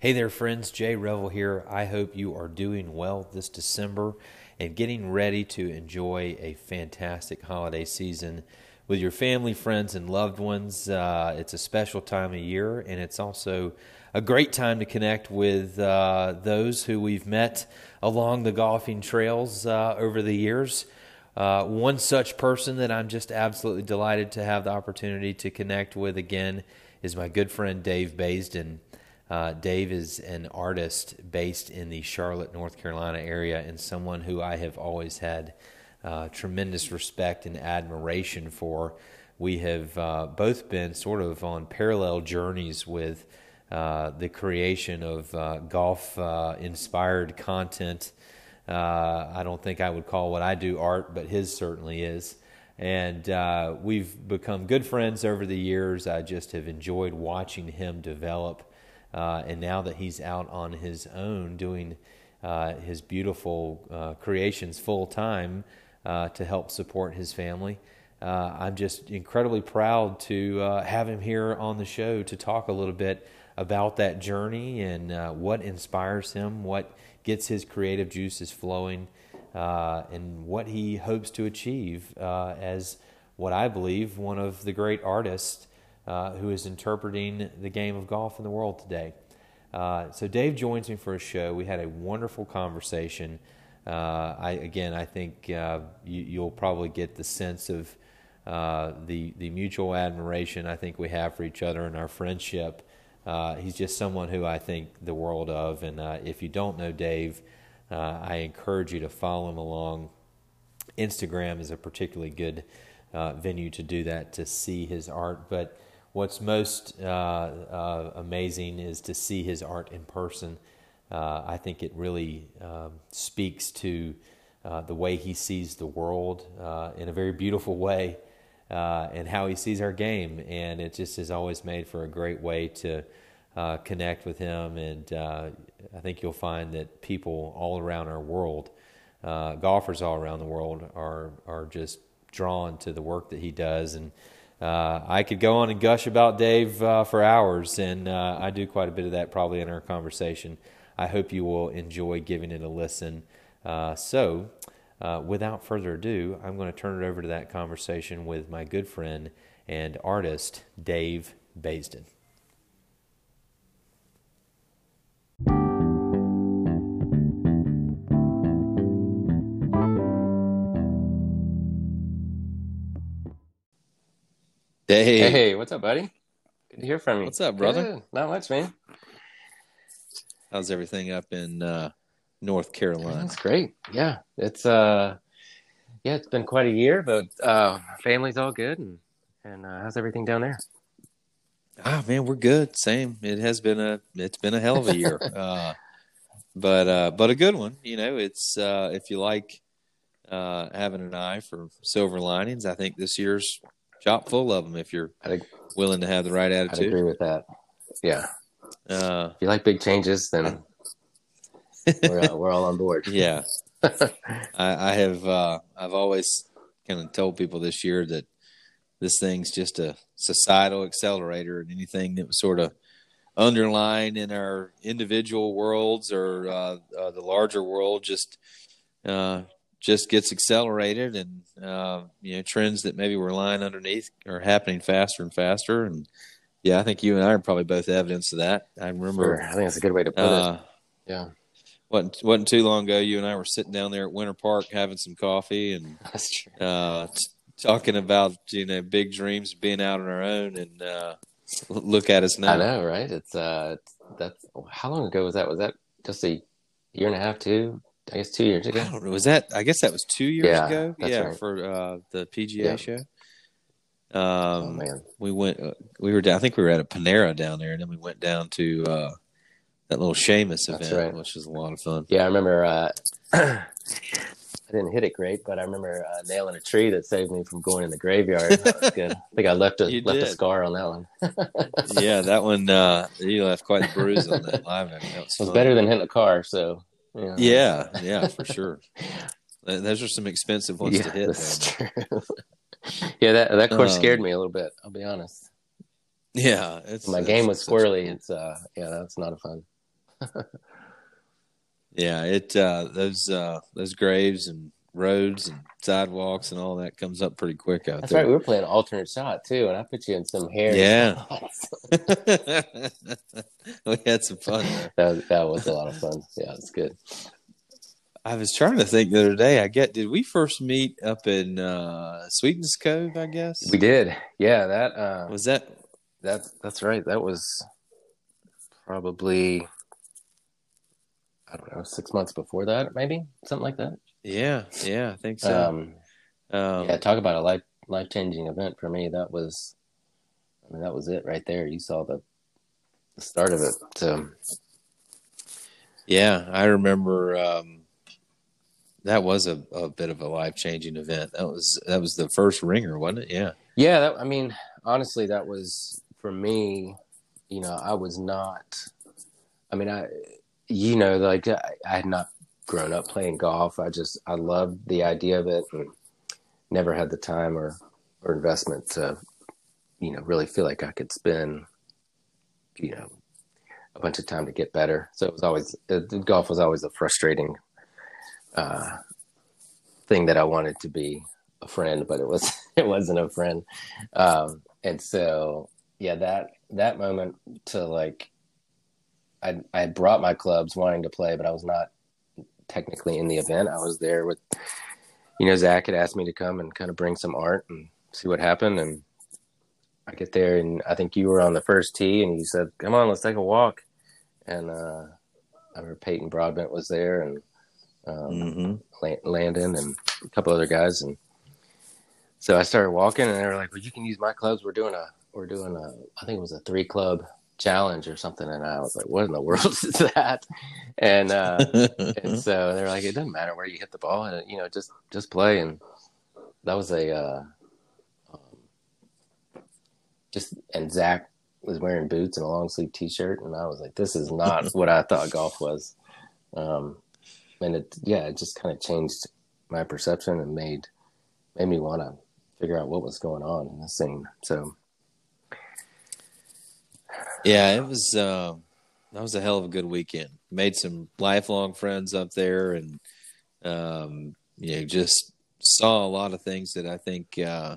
Hey there, friends. Jay Revel here. I hope you are doing well this December and getting ready to enjoy a fantastic holiday season with your family, friends, and loved ones. Uh, it's a special time of year, and it's also a great time to connect with uh, those who we've met along the golfing trails uh, over the years. Uh, one such person that I'm just absolutely delighted to have the opportunity to connect with again is my good friend Dave Baisden. Uh, Dave is an artist based in the Charlotte, North Carolina area, and someone who I have always had uh, tremendous respect and admiration for. We have uh, both been sort of on parallel journeys with uh, the creation of uh, golf uh, inspired content. I don't think I would call what I do art, but his certainly is. And we've become good friends over the years. I just have enjoyed watching him develop uh, and now that he's out on his own doing uh, his beautiful uh, creations full time uh, to help support his family, uh, I'm just incredibly proud to uh, have him here on the show to talk a little bit about that journey and what inspires him, what gets his creative juices flowing, and what he hopes to achieve as what I believe one of the great artists uh, who is interpreting the game of golf in the world today. Uh, so Dave joins me for a show. We had a wonderful conversation. Uh, I again, I think uh, you, will probably get the sense of uh, the the mutual admiration I think we have for each other and our friendship. he's just someone who I think the world of, and if you don't know Dave, I encourage you to follow him along. Instagram is a particularly good venue to do that to see his art, but what's most uh, uh, amazing is to see his art in person. Uh, I think it really um, speaks to uh, the way he sees the world uh, in a very beautiful way uh, and how he sees our game. And it just has always made for a great way to connect with him. And I think you'll find that people all around our world, golfers all around the world, are, are just drawn to the work that he does. And uh, I could go on and gush about Dave uh, for hours, and uh, I do quite a bit of that probably in our conversation. I hope you will enjoy giving it a listen. Uh, so, uh, without further ado, I'm going to turn it over to that conversation with my good friend and artist, Dave Baisden. Hey. Hey, what's up, buddy? Good to hear from you. What's up, brother? Good. Not much, man. How's everything up in uh, North Carolina? That's great. Yeah, it's uh, yeah, it's been quite a year, but uh, family's all good, and and uh, how's everything down there? Ah, man, we're good. Same. It has been a it's been a hell of a year, uh, but uh, but a good one. You know, it's uh, if you like uh, having an eye for silver linings, I think this year's chock full of them if you're i willing to have the right attitude. I agree with that. Yeah. Uh, if you like big changes, then we're, uh, we're all on board. Yeah. I, I, have uh, I've always kind of told people this year that this thing's just a societal accelerator, and anything that was sort of underlying in our individual worlds or uh, uh, the larger world just uh, just gets accelerated and uh, you know trends that maybe were lying underneath are happening faster and faster. And yeah i think you and i are probably both evidence of that. I remember sure. i think that's a good way to put uh, it yeah. wasn't, wasn't too long ago you and i were sitting down there at winter park having some coffee and uh, t- talking about you know big dreams being out on our own and uh, look at us now. I know right? It's uh that's how long ago was that? Was that just a year and a half two I guess two years ago. I don't know. Was that? I guess that was two years yeah, ago. Yeah, right. for uh, the PGA yeah. show. Um, oh man, we went. Uh, we were down. I think we were at a Panera down there, and then we went down to uh, that little Seamus event, right. which was a lot of fun. Yeah, I remember. Uh, I didn't hit it great, but I remember uh, nailing a tree that saved me from going in the graveyard. That was good. I think I left a left a scar on that one. yeah, that one. Uh, you left quite a bruise on that live. That was, it was better than hitting a car, so yeah, yeah, yeah for sure. Those are some expensive ones yeah, to hit. That's true. yeah, that that course um, scared me a little bit. I'll be honest. Yeah, my game was squirrely. It's uh, yeah, that's not a fun. yeah, it uh, those uh, those graves and roads and sidewalks and all that comes up pretty quick out That's there. right. We were playing alternate shot too, and I put you in some hair. Yeah. we had some fun that that was a lot of fun. Yeah, it's good. I was trying to think the other day. I get did we first meet up in uh, Sweetens Cove? I guess We did. Yeah, that uh, was that. that that's right. That was probably I don't know six months before that, maybe something like that. Yeah, yeah, I think so. Um, Um, yeah, talk about a life life changing event for me. That was, I mean, that was it right there. You saw the the start of it. So Yeah, I remember um, that was a, a bit of a life changing event. That was that was the first ringer, wasn't it? Yeah. yeah, that, I mean, honestly, that was for me. You know, I was not. I mean, I, you know, like I, I had not grown up playing golf. I just I loved the idea of it, and never had the time or or investment to, you know, really feel like I could spend, you know, a bunch of time to get better. So it was always golf was always a frustrating uh, thing that I wanted to be a friend, but it was it wasn't a friend. Um, and so yeah, that that moment to like, I I brought my clubs wanting to play, but I was not technically in the event. I was there with, you know, Zach had asked me to come and kind of bring some art and see what happened, and I get there and I think you were on the first tee and you said, "Come on, let's take a walk." And uh, I remember Peyton Broadbent was there and um, Mm-hmm. Landon and a couple other guys, and so I started walking, and they were like, "Well, you can use my clubs. We're doing a we're doing a I think it was a three club challenge or something." And I was like, "What in the world is that?" And uh, and so they're like, "It doesn't matter where you hit the ball, and you know, just just play." And that was a uh, um, just and Zach was wearing boots and a long sleeve t shirt, and I was like, "This is not what I thought golf was." Um, and it yeah, it just kind of changed my perception and made made me want to figure out what was going on in the scene. So Yeah, it was. Uh, that was a hell of a good weekend. Made some lifelong friends up there, and um, you know, just saw a lot of things that I think, uh,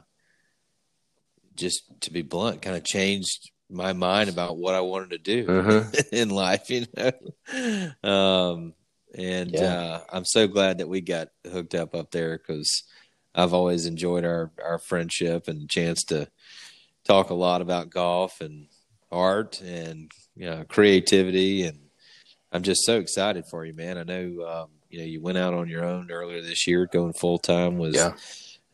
just to be blunt, kind of changed my mind about what I wanted to do Mhm. in life. You know, um, and Yeah. uh, I'm so glad that we got hooked up up there because I've always enjoyed our our friendship and chance to talk a lot about golf and art and you know creativity and I'm just so excited for you, man. I know um, you know you went out on your own earlier this year, going full time was Yeah.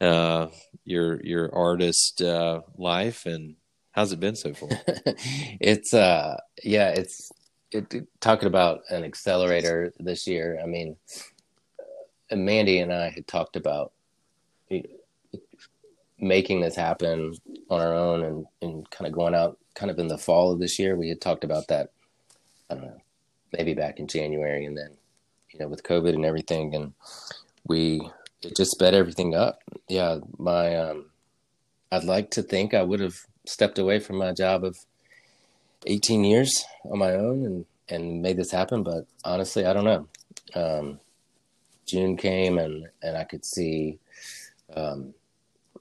uh, your your artist uh, life, and how's it been so far? it's uh yeah, it's it, talking about an accelerator this year. I mean, uh, Mandy and I had talked about making this happen on our own and, and kind of going out kind of in the fall of this year. We had talked about that, I don't know, maybe back in January. And then, you know, with COVID and everything, and we, it just sped everything up. Yeah. My, um, I'd like to think I would have stepped away from my job of 18 years on my own and, and made this happen. But honestly, I don't know. Um, June came and, and I could see, um,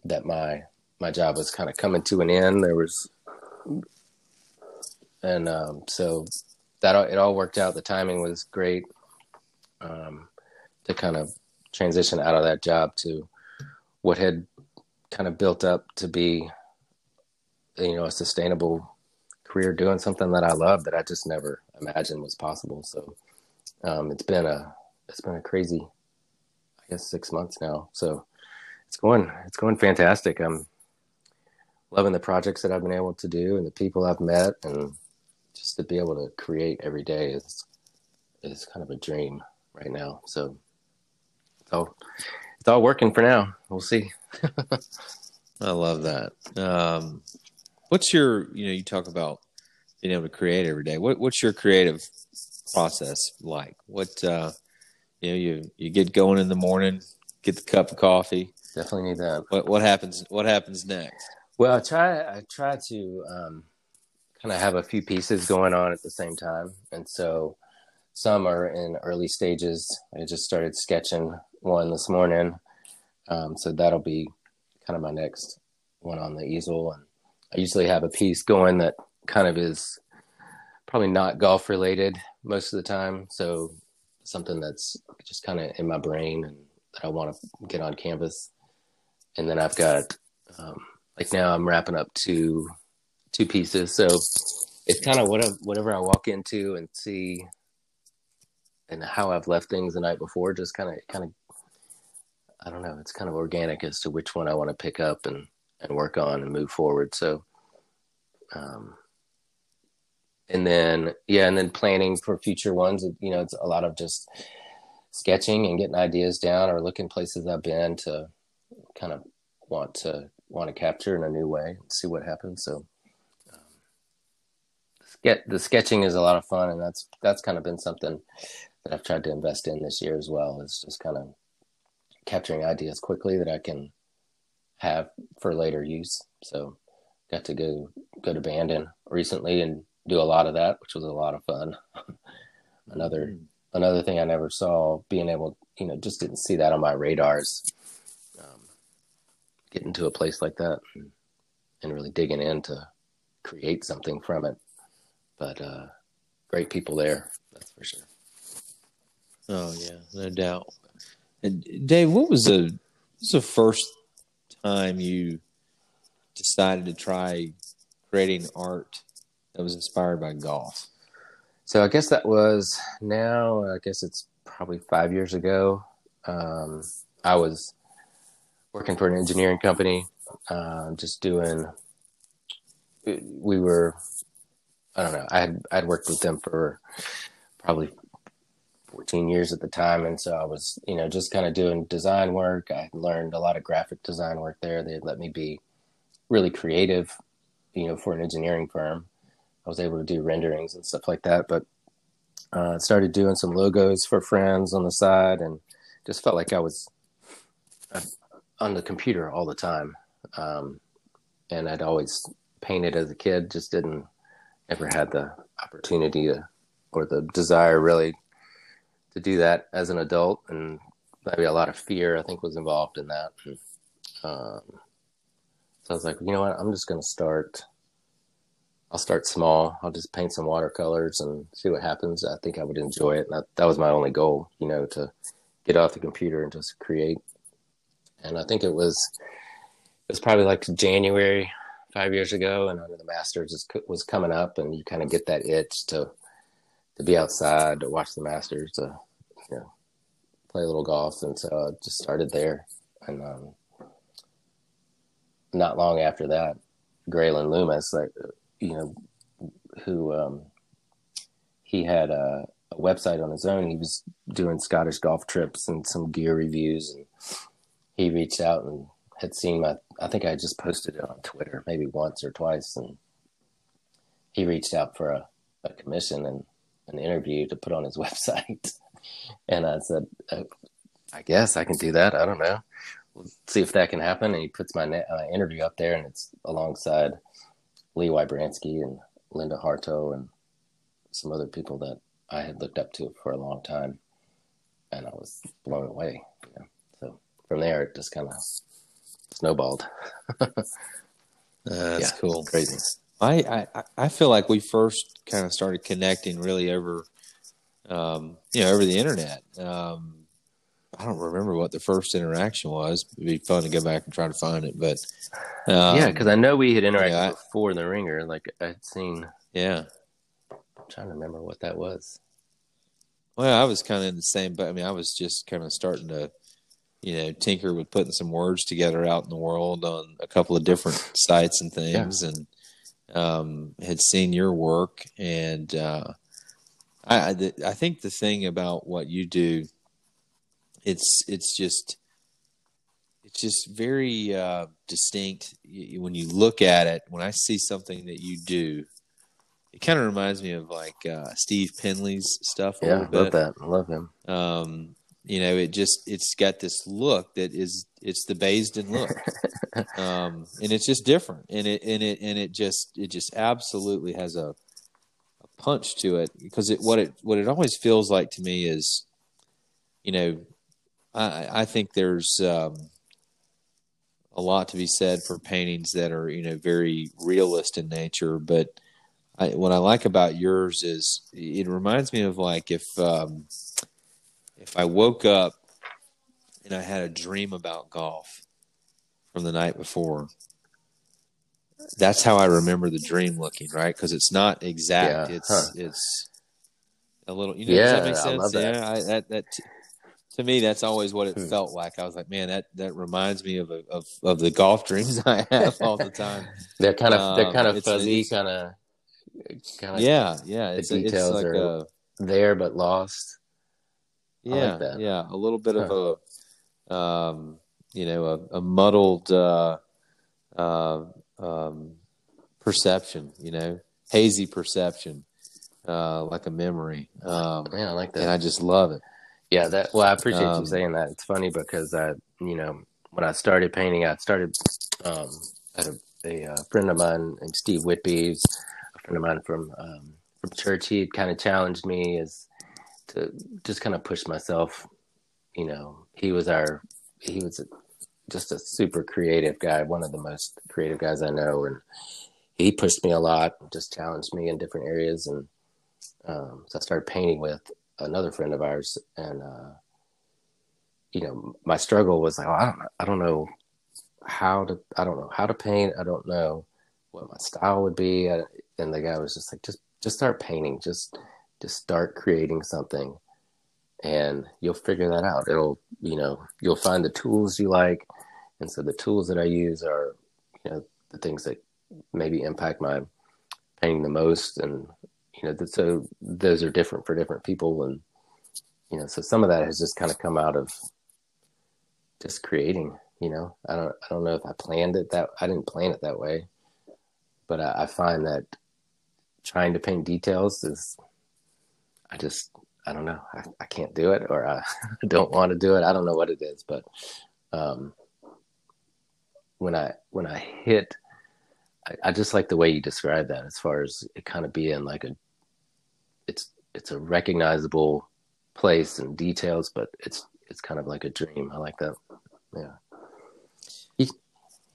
that my my job was kind of coming to an end. There was, and um, so that all, it all worked out. The timing was great um, to kind of transition out of that job to what had kind of built up to be, you know, a sustainable career doing something that I love that I just never imagined was possible. So um, it's been a it's been a crazy, I guess, six months now. So it's going it's going fantastic. I'm loving the projects that I've been able to do and the people I've met and just to be able to create every day is is kind of a dream right now. So it's all it's all working for now. We'll see. I love that. Um, what's your you know you talk about being able to create every day. What what's your creative process like? What uh, you know you you get going in the morning, get the cup of coffee. Definitely need that. What what happens? What happens next? Well, I try I try to um, kind of have a few pieces going on at the same time, and so some are in early stages. I just started sketching one this morning, um, so that'll be kind of my next one on the easel. And I usually have a piece going that kind of is probably not golf related most of the time. So something that's just kind of in my brain and that I want to get on canvas. And then I've got um, like now I'm wrapping up two two pieces. So it's kind of whatever whatever I walk into and see and how I've left things the night before. Just kind of kind of I don't know. It's kind of organic as to which one I want to pick up and and work on and move forward. So um and then yeah and then planning for future ones you know it's a lot of just sketching and getting ideas down or looking places i've been to kind of want to want to capture in a new way and see what happens so um, get the sketching is a lot of fun and that's that's kind of been something that i've tried to invest in this year as well is just kind of capturing ideas quickly that i can have for later use so got to go go to bandon recently and do a lot of that, which was a lot of fun. another mm. another thing I never saw, being able, you know, just didn't see that on my radars. Getting to a place like that and, and, really digging in to create something from it. But uh, great people there, that's for sure. Oh yeah, no doubt. And Dave, what was the what was the first time you decided to try creating art that was inspired by golf? So I guess that was now. I guess it's probably five years ago. Um, I was working for an engineering company, uh, just doing. We were, I don't know. I had I'd worked with them for probably 14 years at the time, and so I was, you know, just kind of doing design work. I learned a lot of graphic design work there. They let me be really creative, you know, for an engineering firm. I was able to do renderings and stuff like that. But uh, started doing some logos for friends on the side, and just felt like I was on the computer all the time. Um, and I'd always painted as a kid, just didn't ever had the opportunity to, or the desire really to do that as an adult, and maybe a lot of fear I think was involved in that. Um, so I was like, you know what, I'm just going to start I'll start small. I'll just paint some watercolors and see what happens. I think I would enjoy it. That, that was my only goal, you know, to get off the computer and just create. And I think it was it was probably like January five years ago, and under the Masters was coming up, and you kind of get that itch to to be outside to watch the Masters, to you know play a little golf, and so I just started there. And um, not long after that, Graylyn Loomis, like you know, who um, he had a, a, website on his own. He was doing Scottish golf trips and some gear reviews, and he reached out and had seen my. I think I just posted it on Twitter, maybe once or twice, and he reached out for a, a commission and an interview to put on his website. and I said, uh, I guess I can do that. I don't know. We'll see if that can happen. And he puts my uh, interview up there, and it's alongside Lee Wybranski and Linda Hartough and some other people that I had looked up to for a long time, and I was blown away. You know? So from there, it just kind of snowballed. That's yeah, cool. Crazy. I, I I feel like we first kind of started connecting really over, um, you know, over the internet. Um, I don't remember what the first interaction was. It'd be fun to go back and try to find it, but um, yeah, because I know we had interacted yeah, I, before the Ringer. Like I'd seen. Yeah, I'm trying to remember what that was. Well, I was kind of in the same, but I mean, I was just kind of starting to, you know, tinker with putting some words together out in the world on a couple of different sites and things, yeah. and um, had seen your work, and uh, I, I, I think the thing about what you do it's it's just it's just very uh, distinct when you look at it. When I see something that you do, it kind of reminds me of like uh, Steve Penley's stuff. A yeah, love that. I love him. Um, you know, it just it's got this look that is it's the Baisden look, um, and it's just different, and it and it and it just it just absolutely has a, a punch to it. Because it what it what it always feels like to me is, you know, I I think there's um, a lot to be said for paintings that are you know very realist in nature, but I, what I like about yours is it reminds me of like if um, if I woke up and I had a dream about golf from the night before. That's how I remember the dream looking, right? Because it's not exact. Yeah, It's huh. it's a little. You know, Yeah, that I love that. Yeah, I, that that to me, that's always what it Hmm. felt like. I was like, man, that that reminds me of a, of of the golf dreams I have all the time. They're kind of they're Um, kind of it's- fuzzy, kind of kind of yeah, yeah. It's it's details like are a there but lost. I like yeah, yeah. A little bit of a um, you know, a, a muddled uh, uh, um, perception. You know, hazy perception, uh, like a memory. Um, Yeah, I like that. and I just love it. Yeah, that. Well, I appreciate Um, you saying that. It's funny because I, you know, when I started painting, I started. Um, I had a, a, uh friend of mine Steve Whitby, who's a friend of mine from um, from church. He had kind of challenged me as to just kind of push myself. You know, he was our he was just a super creative guy, one of the most creative guys I know, and he pushed me a lot, just challenged me in different areas, and um, so I started painting with another friend of ours, and uh, you know, my struggle was like, oh, I don't, I don't know how to, I don't know how to paint, I don't know what my style would be, I, and the guy was just like, just, just start painting, just, just start creating something, and you'll figure that out. It'll, you know, you'll find the tools you like, and so the tools that I use are, you know, the things that maybe impact my painting the most, and you know, so those are different for different people, and you know, so some of that has just kind of come out of just creating. You know, I don't, I don't know if I planned it that, I didn't plan it that way, but I, I find that trying to paint details is, I just, I don't know, I, I can't do it, or I don't want to do it. I don't know what it is, but um, when I when I hit I, I just like the way you describe that as far as it kind of being like a it's it's a recognizable place and details but it's it's kind of like a dream i like that yeah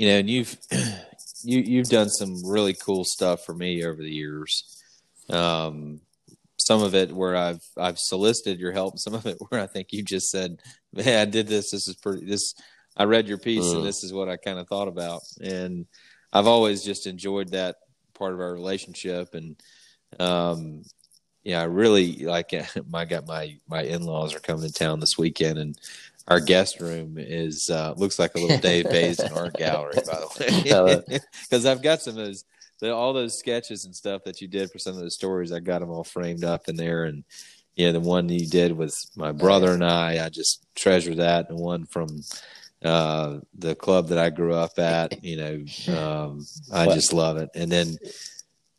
you know, and you've you you've done some really cool stuff for me over the years. Um, some of it where I've I've solicited your help, some of it where I think you just said, "Hey, I did this. This is pretty. This I read your piece, Mm. and this is what I kind of thought about." And I've always just enjoyed that part of our relationship, and um, yeah, I really like. My got my my in laws are coming to town this weekend, and our guest room is uh, looks like a little Dave Baisden art gallery, by the way, because I've got some of those, the, all those sketches and stuff that you did for some of those stories. I got them all framed up in there, and yeah, the one you did with my brother and I, I just treasure that. The one from uh, the club that I grew up at, you know, um, I What? just love it. And then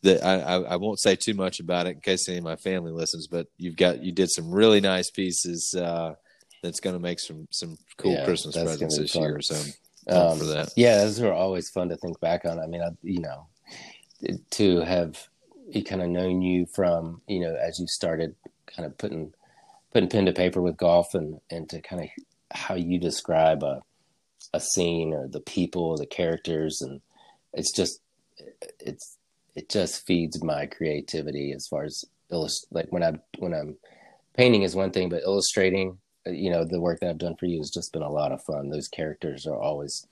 the, I, I, won't say too much about it in case any of my family listens, but you've got you did some really nice pieces. Uh, that's going to make some some cool Yeah, Christmas presents this fun. year. So um, um, for that, yeah those are always fun to think back on i mean I, you know to have kind of known you from you know as you started kind of putting putting pen to paper with golf and and to kind of how you describe a a scene or the people the characters and it's just it's it just feeds my creativity as far as illust- like when i when i'm painting is one thing but illustrating you know the work that i've done for you has just been a lot of fun. Those characters are always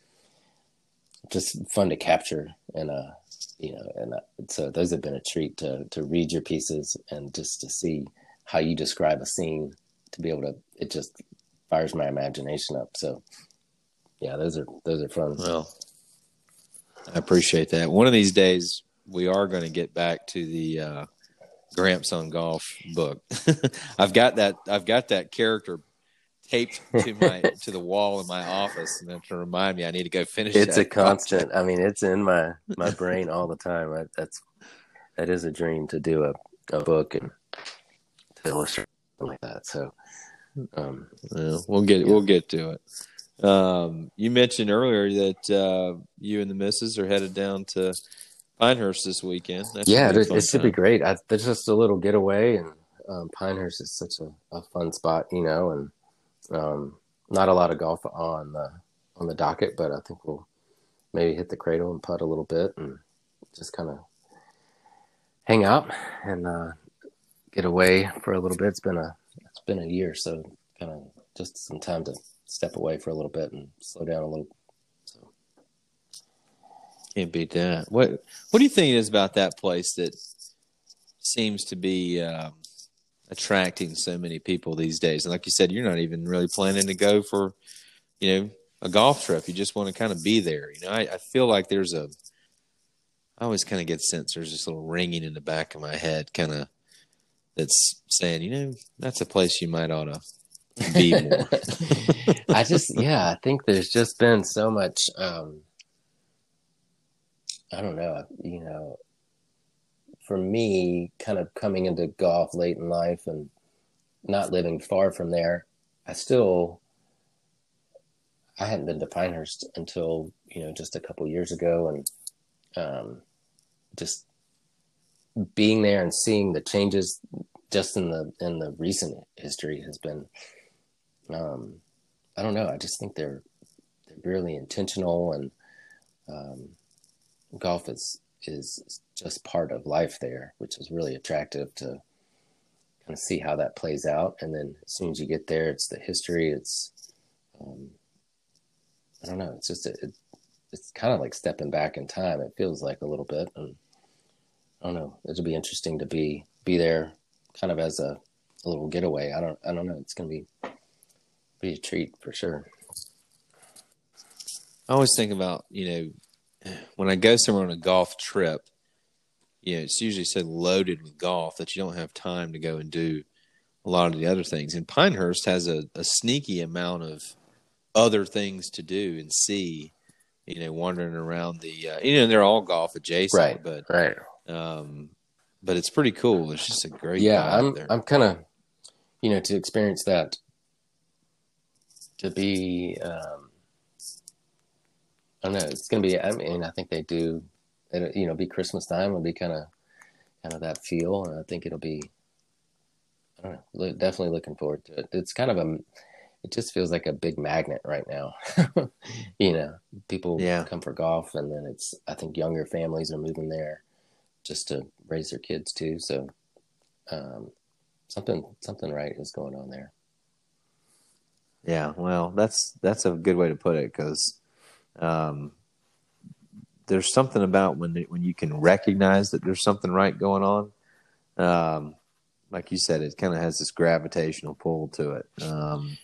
just fun to capture and uh you know and uh, so those have been a treat to to read your pieces and just to see how you describe a scene to be able to it just fires my imagination up so yeah those are those are fun well, I appreciate that. One of these days, we are going to get back to the uh, Gramps on Golf book. I've got that. I've got that character taped to my to the wall in my office, and then to remind me I need to go finish. it's a constant i mean it's in my my brain all the time I, that's that is a dream to do a, a book and to illustrate something like that so um Yeah, we'll get we'll get to it. Um, you mentioned earlier that uh, you and the missus are headed down to Pinehurst this weekend. That yeah, it, it should be great. I, there's just a little getaway, and um, Pinehurst is such a, a, fun spot, you know, and um, not a lot of golf on the on the docket, but I think we'll maybe hit the cradle and putt a little bit, and just kind of hang out and uh, get away for a little bit. It's been a it's been a year, so kind of just some time to step away for a little bit and slow down a little can't beat that. What What do you think it is about that place that seems to be um, attracting so many people these days? And like you said, you're not even really planning to go for, you know, a golf trip. You just want to kind of be there. You know, I, I feel like there's a. I always kind of get sense there's this little ringing in the back of my head, kind of that's saying, you know, that's a place you might ought to be more. I just, yeah, I think there's just been so much. um I don't know, you know, for me, kind of coming into golf late in life and not living far from there, I still I hadn't been to Pinehurst until you know just a couple years ago, and um, just being there and seeing the changes just in the in the recent history has been um, I don't know. I just think they're they're really intentional and um, golf is is just part of life there, which is really attractive to kind of see how that plays out. And then as soon as you get there, it's the history. It's um, I don't know. It's just a, it, it's kind of like stepping back in time. It feels like a little bit, and I don't know. It'll be interesting to be be there, kind of as a, a little getaway. I don't I don't know. It's gonna be be a treat for sure. I always think about you know when I go somewhere on a golf trip, you know, it's usually so loaded with golf that you don't have time to go and do a lot of the other things. And Pinehurst has a, a sneaky amount of other things to do and see. You know, wandering around the, uh, you know, they're all golf adjacent, right? But right, um, but it's pretty cool. It's just a great, yeah. I'm I'm kind of, you know, to experience that, to be um, I don't know. It's gonna be. I mean, I think they do. It, you know, be Christmas time It'll be kind of, kind of that feel, and I think it'll be. I don't know. Definitely looking forward to it. It's kind of a. It just feels like a big magnet right now. you know, people yeah. come for golf, and then it's. I think younger families are moving there, just to raise their kids too. So, um, something something right is going on there. Yeah, well, that's that's a good way to put it because um, there's something about when when you can recognize that there's something right going on. Um, like you said, it kind of has this gravitational pull to it. Um,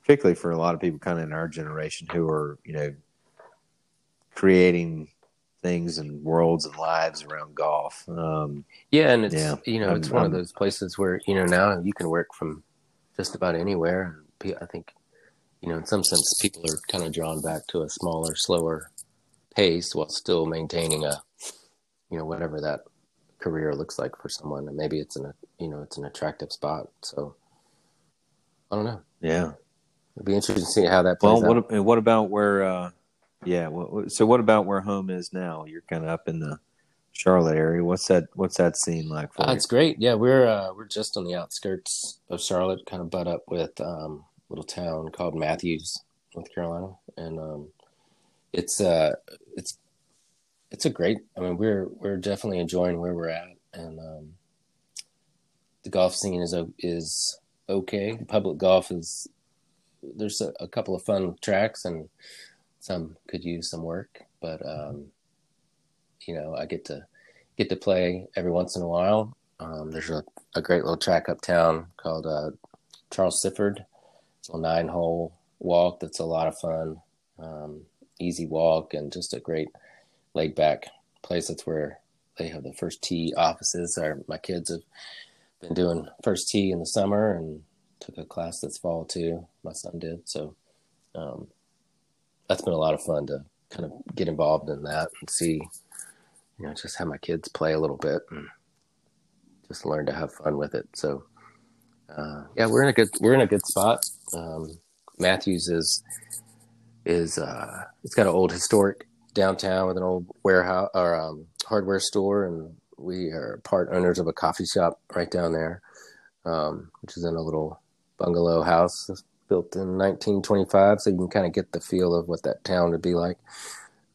particularly for a lot of people, kind of in our generation, who are you know creating things and worlds and lives around golf. Um, yeah, and it's yeah, you know it's I'm, one I'm, of those places where you know now you can work from just about anywhere. I think you know, in some sense, people are kind of drawn back to a smaller, slower pace while still maintaining a, you know, whatever that career looks like for someone. And maybe it's an, you know, it's an attractive spot. So I don't know. Yeah. It'd be interesting to see how that plays well, what, out. what about where, uh, yeah. What, so what about where home is now? You're kind of up in the Charlotte area. What's that, what's that scene like for uh, It's great. Yeah. We're, uh, we're just on the outskirts of Charlotte, kind of butt up with, um, little town called Matthews, North Carolina, and um, it's uh it's it's a great. I mean, we're we're definitely enjoying where we're at, and um, the golf scene is is okay. Public golf is there's a, a couple of fun tracks, and some could use some work, but um, you know, I get to get to play every once in a while. Um, there's a, a great little track uptown called uh, Charles Sifford It's a nine hole walk that's a lot of fun. Um, easy walk and just a great laid back place. That's where they have the first tee offices. Our, my kids have been doing first tee in the summer and took a class this fall too. My son did. So um, that's been a lot of fun to kind of get involved in that and see, you know, just have my kids play a little bit and just learn to have fun with it. So uh, yeah, we're in a good we're in a good spot. Um, Matthews is is uh, it's got an old historic downtown with an old warehouse or um, hardware store, and we are part owners of a coffee shop right down there, um, which is in a little bungalow house built in 1925. So you can kind of get the feel of what that town would be like.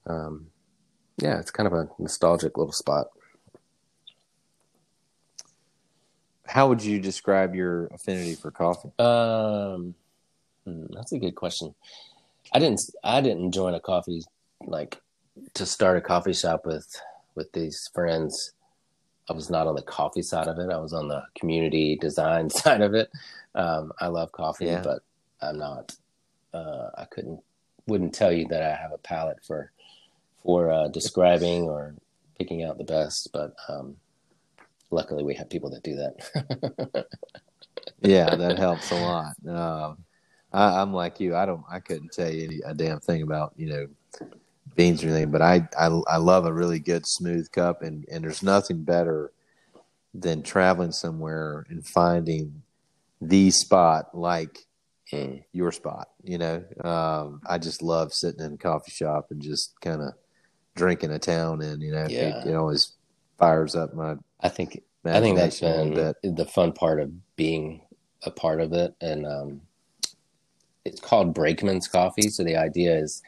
Um, yeah, it's kind of a nostalgic little spot. How would you describe your affinity for coffee? Um, hmm, that's a good question. I didn't. I didn't join a coffee like to start a coffee shop with with these friends. I was not on the coffee side of it. I was on the community design side of it. Um, I love coffee, yeah. but I'm not. Uh, I couldn't. Wouldn't tell you that I have a palate for for uh, describing or picking out the best, but um, luckily we have people that do that. yeah, that helps a lot. Um, I, am like you. I don't. I couldn't tell you any, a damn thing about you know beans or anything, but I, I I love a really good smooth cup, and and there's nothing better than traveling somewhere and finding the spot like mm. your spot. You know, um, I just love sitting in a coffee shop and just kind of drinking a town, and you know, yeah. it, it always fires up my. I think I think that's been the fun part of being a part of it, and um, it's called Brakeman's Coffee. So the idea is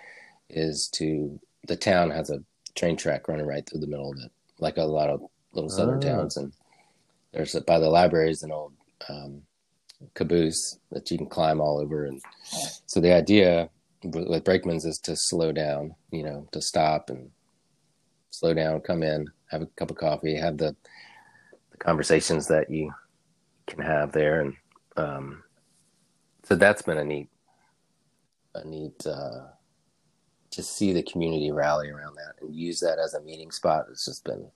is to the town has a train track running right through the middle of it, like a lot of little southern oh. towns, and there's a, by the library is an old um, caboose that you can climb all over, and so the idea with Brakeman's is to slow down, you know, to stop and slow down, come in, have a cup of coffee, have the the conversations that you can have there, and um, so that's been a neat, neat uh, to see the community rally around that and use that as a meeting spot. It's just been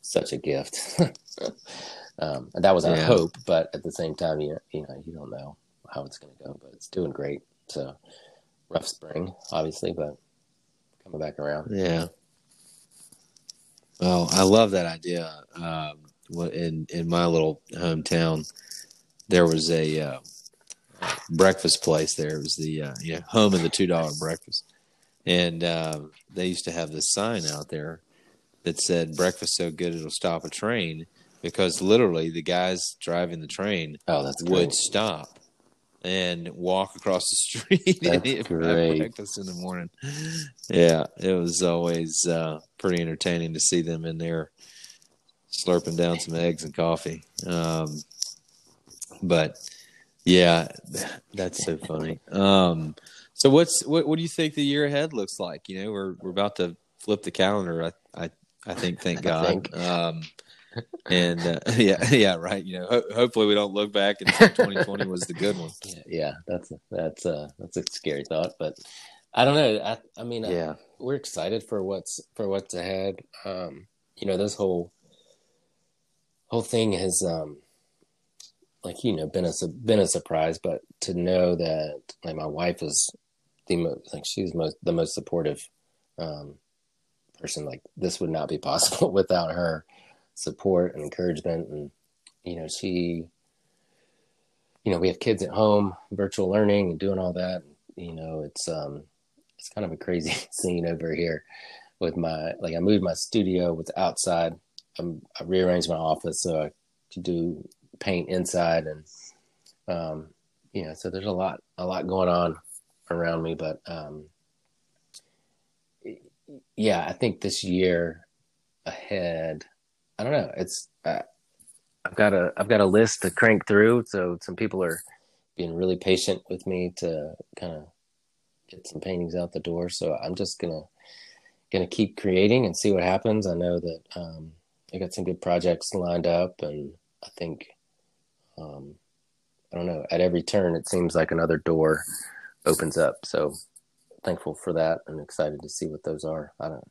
such a gift. um, and that was our yeah. hope, but at the same time, you you know you don't know how it's going to go, but it's doing great. So rough spring, obviously, but coming back around. Yeah. Well, I love that idea. Um, in in my little hometown, there was a uh, breakfast place. There it was the uh, you know, home of the two dollar breakfast, and uh, they used to have this sign out there that said "breakfast so good it'll stop a train," because literally the guys driving the train oh, that's would great. stop and walk across the street That's and great. breakfast in the morning. Yeah, it was always uh, pretty entertaining to see them in there slurping down some eggs and coffee. Um, but yeah, that's so funny. Um, so what's what, what do you think the year ahead looks like? You know, we're we're about to flip the calendar. I I, I think. Thank God. Think. Um, and uh, yeah, yeah, right. You know, ho- hopefully we don't look back and 2020 was the good one. Yeah, yeah, that's a, that's a that's a scary thought, but I don't know. I I mean, yeah, I, we're excited for what's for what's ahead. Um, you know, this whole whole thing has um like you know been a been a surprise, but to know that like my wife is the most like she's most the most supportive um person like this would not be possible without her support and encouragement. And you know she you know we have kids at home virtual learning and doing all that. You know it's um it's kind of a crazy scene over here with my like i moved my studio with outside. I'm, i rearranged my office so i could do paint inside and um you know so there's a lot a lot going on around me but um yeah i think this year ahead I don't know. It's uh, I've got a I've got a list to crank through. So some people are being really patient with me to kind of get some paintings out the door. So I'm just gonna gonna keep creating and see what happens. I know that um, I got some good projects lined up, and I think um, I don't know. At every turn, it seems like another door opens up. So thankful for that and excited to see what those are. I don't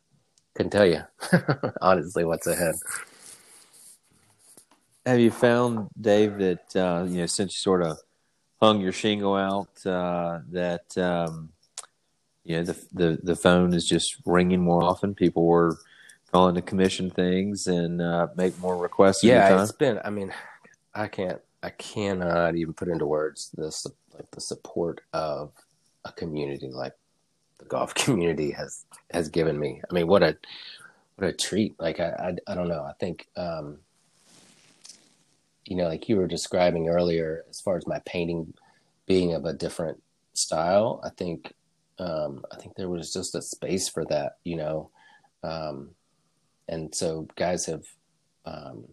couldn't tell you honestly what's ahead. Have you found, Dave, that uh, you know since you sort of hung your shingle out, uh, that um, you know the, the the phone is just ringing more often? People were calling to commission things and uh, make more requests. Yeah, it's been. I mean, I can't. I cannot even put into words this like the support of a community like the golf community has has given me. I mean, what a what a treat! Like I I, I don't know. I think um, you know, like you were describing earlier, as far as my painting being of a different style, I think um, I think there was just a space for that, you know, um, and so guys have um,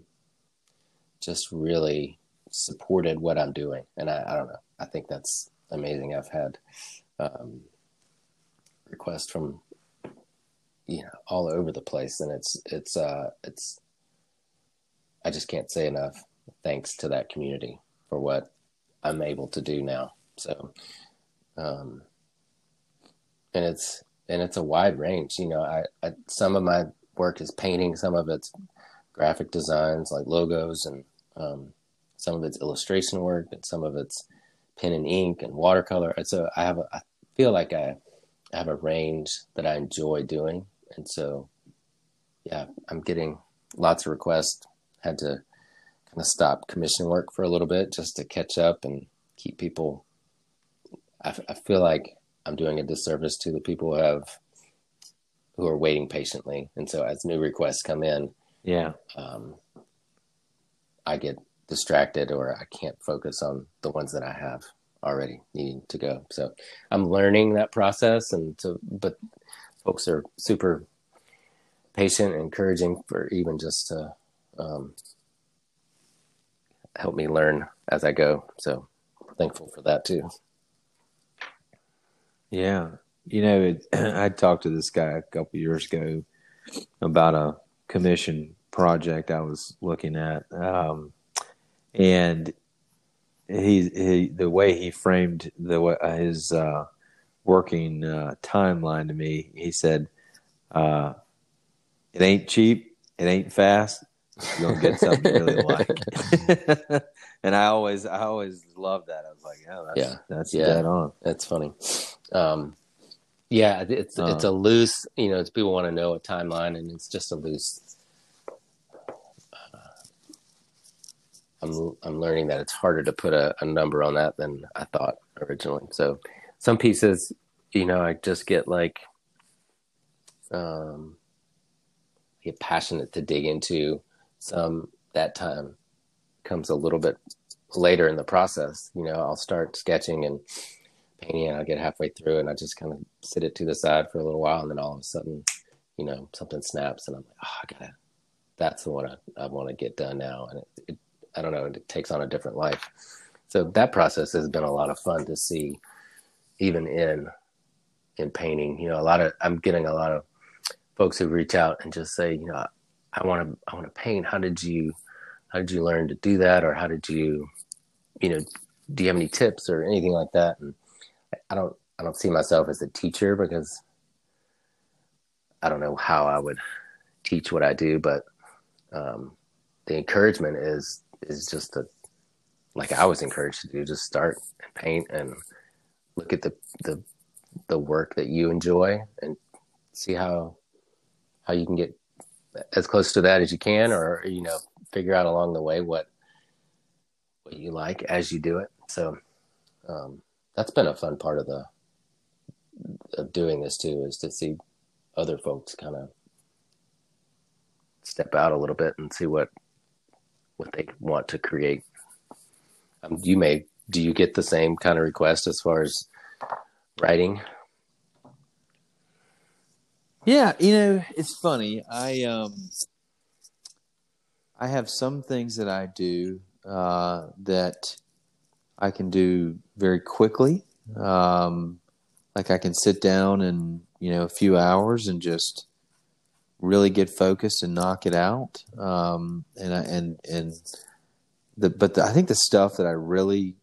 just really supported what I'm doing, and I, I don't know. I think that's amazing. I've had um, requests from you know all over the place, and it's it's uh, it's I just can't say enough thanks to that community for what I'm able to do now. So, um, and it's and it's a wide range. You know, I, I some of my work is painting, some of it's graphic designs like logos, and um, some of it's illustration work, and some of it's pen and ink and watercolor. And so I have a, I feel like I, I have a range that I enjoy doing, and so yeah, I'm getting lots of requests. Had to kind of stop commission work for a little bit just to catch up and keep people. I, I feel like I'm doing a disservice to the people who have who are waiting patiently, and so as new requests come in, yeah, um, I get distracted or I can't focus on the ones that I have already needing to go. So I'm learning that process, and so but folks are super patient, and encouraging for even just to um, help me learn as I go. So thankful for that too. Yeah, you know, it, I talked to this guy a couple years ago about a commission project I was looking at, um, and he, he the way he framed the his uh, working uh, timeline to me, he said, uh, "It ain't cheap, it ain't fast. You're gonna get something you really like." and I always, I always loved that. I was like, "Yeah, that's, yeah, that's yeah. dead on." That's funny. Um, yeah, it's it's a loose. You know, people want to know a timeline, and it's just a loose. I'm I'm learning that it's harder to put a, a number on that than I thought originally. So, some pieces, you know, I just get like, um, get passionate to dig into. Some that time comes a little bit later in the process. You know, I'll start sketching and painting and I'll get halfway through and I just kind of sit it to the side for a little while and then all of a sudden, you know, something snaps and I'm like, oh, I gotta, that's the one I, I want to get done now. And it, it, I don't know, it takes on a different life. So that process has been a lot of fun to see even in, in painting, you know, a lot of, I'm getting a lot of folks who reach out and just say, you know, I want to, I want to paint. How did you, how did you learn to do that? Or how did you, you know, do you have any tips or anything like that? And I don't I don't see myself as a teacher because I don't know how I would teach what I do, but um, the encouragement is is just to like I was encouraged to do, just start and paint and look at the the the work that you enjoy and see how how you can get as close to that as you can or you know figure out along the way what what you like as you do it. So um, that's been a fun part of the of doing this too is to see other folks kind of step out a little bit and see what what they want to create. Um, you may do you get the same kind of request as far as writing? Yeah, you know, it's funny. I um I have some things that I do uh, that I can do very quickly. Um, like I can sit down and you know a few hours and just really get focused and knock it out. Um, and I, and and the but the, I think the stuff that I really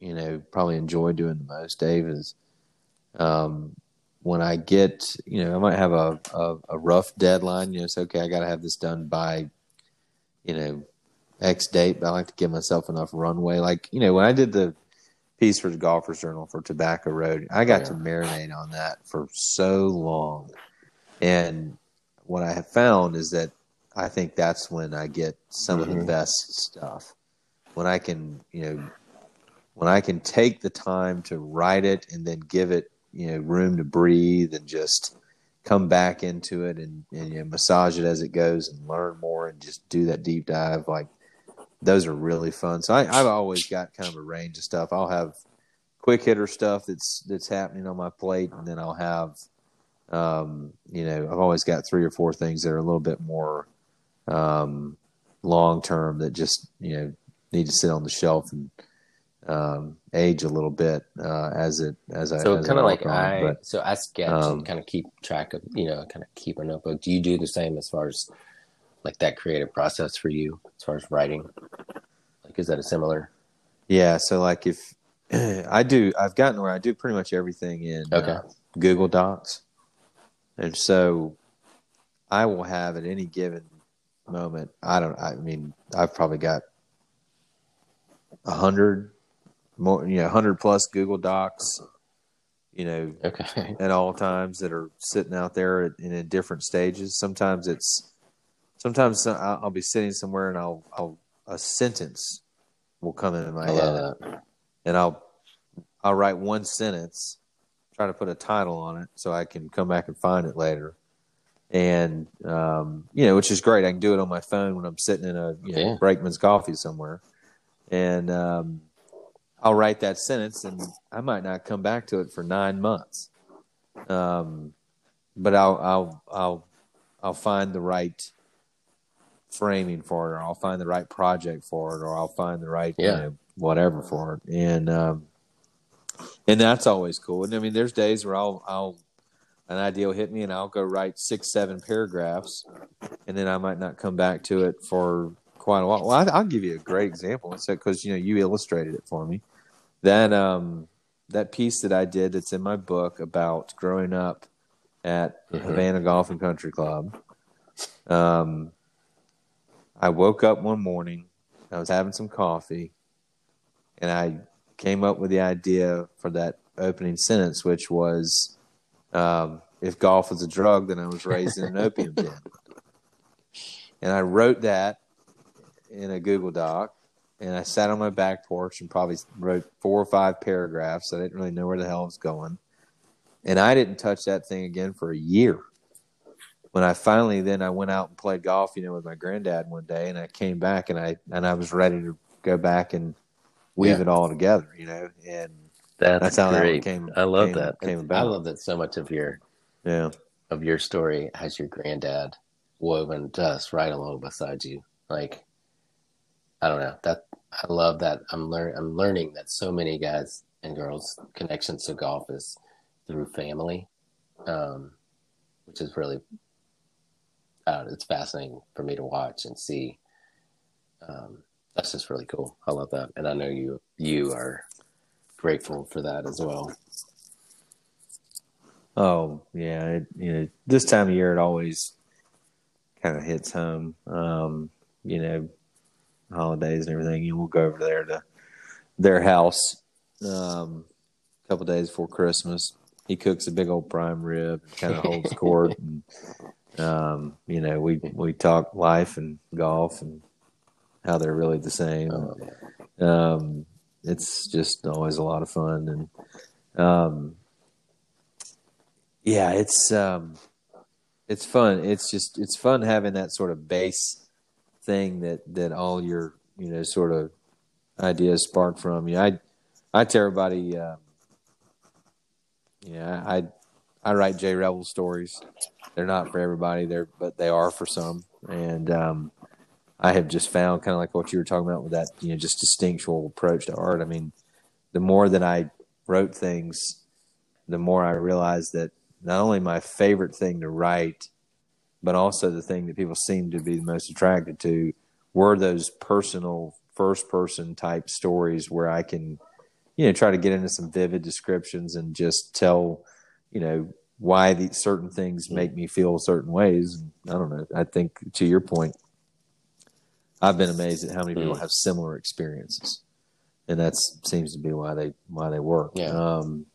you know probably enjoy doing the most, Dave, is um, when I get you know I might have a, a, a rough deadline. You know, it's okay. I got to have this done by you know X date, but I like to give myself enough runway. Like, you know, when I did the piece for the Golfer's Journal for Tobacco Road, I got yeah. to marinate on that for so long. And what I have found is that I think that's when I get some mm-hmm. of the mm-hmm. best stuff. When I can, you know, when I can take the time to write it and then give it you know room to breathe and just come back into it and, and you know, massage it as it goes and learn more and just do that deep dive like those are really fun so I, i've always got kind of a range of stuff i'll have quick hitter stuff that's that's happening on my plate and then i'll have um, you know i've always got three or four things that are a little bit more um, long term that just you know need to sit on the shelf and um, age a little bit uh, as it as I So kind of like on. I But, so I sketch um, and kind of keep track of you know kind of keep a notebook. Do you do the same as far as like that creative process for you as far as writing? Like is that a similar? yeah, so like if I do, I've gotten where I do pretty much everything in Okay. uh, Google Docs, and so I will have at any given moment. I don't. I mean, I've probably got a hundred more, you know, hundred plus Google Docs, you know, Okay. at all times that are sitting out there in, in different stages. Sometimes it's, sometimes I'll, I'll be sitting somewhere and I'll, I'll, a sentence will come into my I head and I'll, I'll write one sentence, try to put a title on it so I can come back and find it later. And, um, you know, which is great. I can do it on my phone when I'm sitting in a, you know, Yeah. Brakeman's coffee somewhere. And, um, I'll write that sentence and I might not come back to it for nine months. Um, but I'll, I'll, I'll, I'll find the right framing for it, or I'll find the right project for it, or I'll find the right, you know, whatever for it. And, um, and that's always cool. And I mean, there's days where I'll, I'll, an idea will hit me and I'll go write six, seven paragraphs and then I might not come back to it for quite a while. Well, I, I'll give you a great example. It's because, you know, you illustrated it for me that um that piece that I did that's in my book about growing up at Mhm. Havana Golf and Country Club. Um, I woke up one morning, I was having some coffee, and I came up with the idea for that opening sentence, which was, um, "If golf was a drug, then I was raised in an opium den." And I wrote that in a Google Doc, and I sat on my back porch and probably wrote four or five paragraphs. I didn't really know where the hell I was going, and I didn't touch that thing again for a year. When I finally then I went out and played golf, you know, with my granddad one day, and I came back and I and I was ready to go back and weave Yeah. it all together, you know, and That's, That's how that came- I love came- that. came I love that so much of your yeah, of your story has your granddad woven just right along beside you. Like I don't know that I love that. I'm learn I'm learning that so many guys and girls connections to golf is through family, um, which is really uh, it's fascinating for me to watch and see. Um, that's just really cool. I love that, and I know you you are grateful for that as well. Oh yeah, it, you know this time of year it always kind of hits home. Um, you know, holidays and everything. You will go over there to their house um, a couple days before Christmas. He cooks a big old prime rib, kind of holds court, and um, you know we we talk life and golf and how they're really the same. Um, um, it's just always a lot of fun. And um, yeah it's um, it's fun. It's just it's fun having that sort of base thing that that all your you know sort of ideas spark from. You know, i i tell everybody um, yeah i i write j rebel stories. They're not for everybody. They're but they are for some. And um I have just found kind of like what you were talking about with that, you know, just distinctual approach to art. I mean, the more that I wrote things, the more I realized that not only my favorite thing to write, but also the thing that people seem to be the most attracted to were those personal first person type stories where I can, you know, try to get into some vivid descriptions and just tell, you know, why these certain things make me feel certain ways. I don't know. I think to your point, I've been amazed at how many people Mm. have similar experiences, and that seems to be why they why they work. Yeah. Um,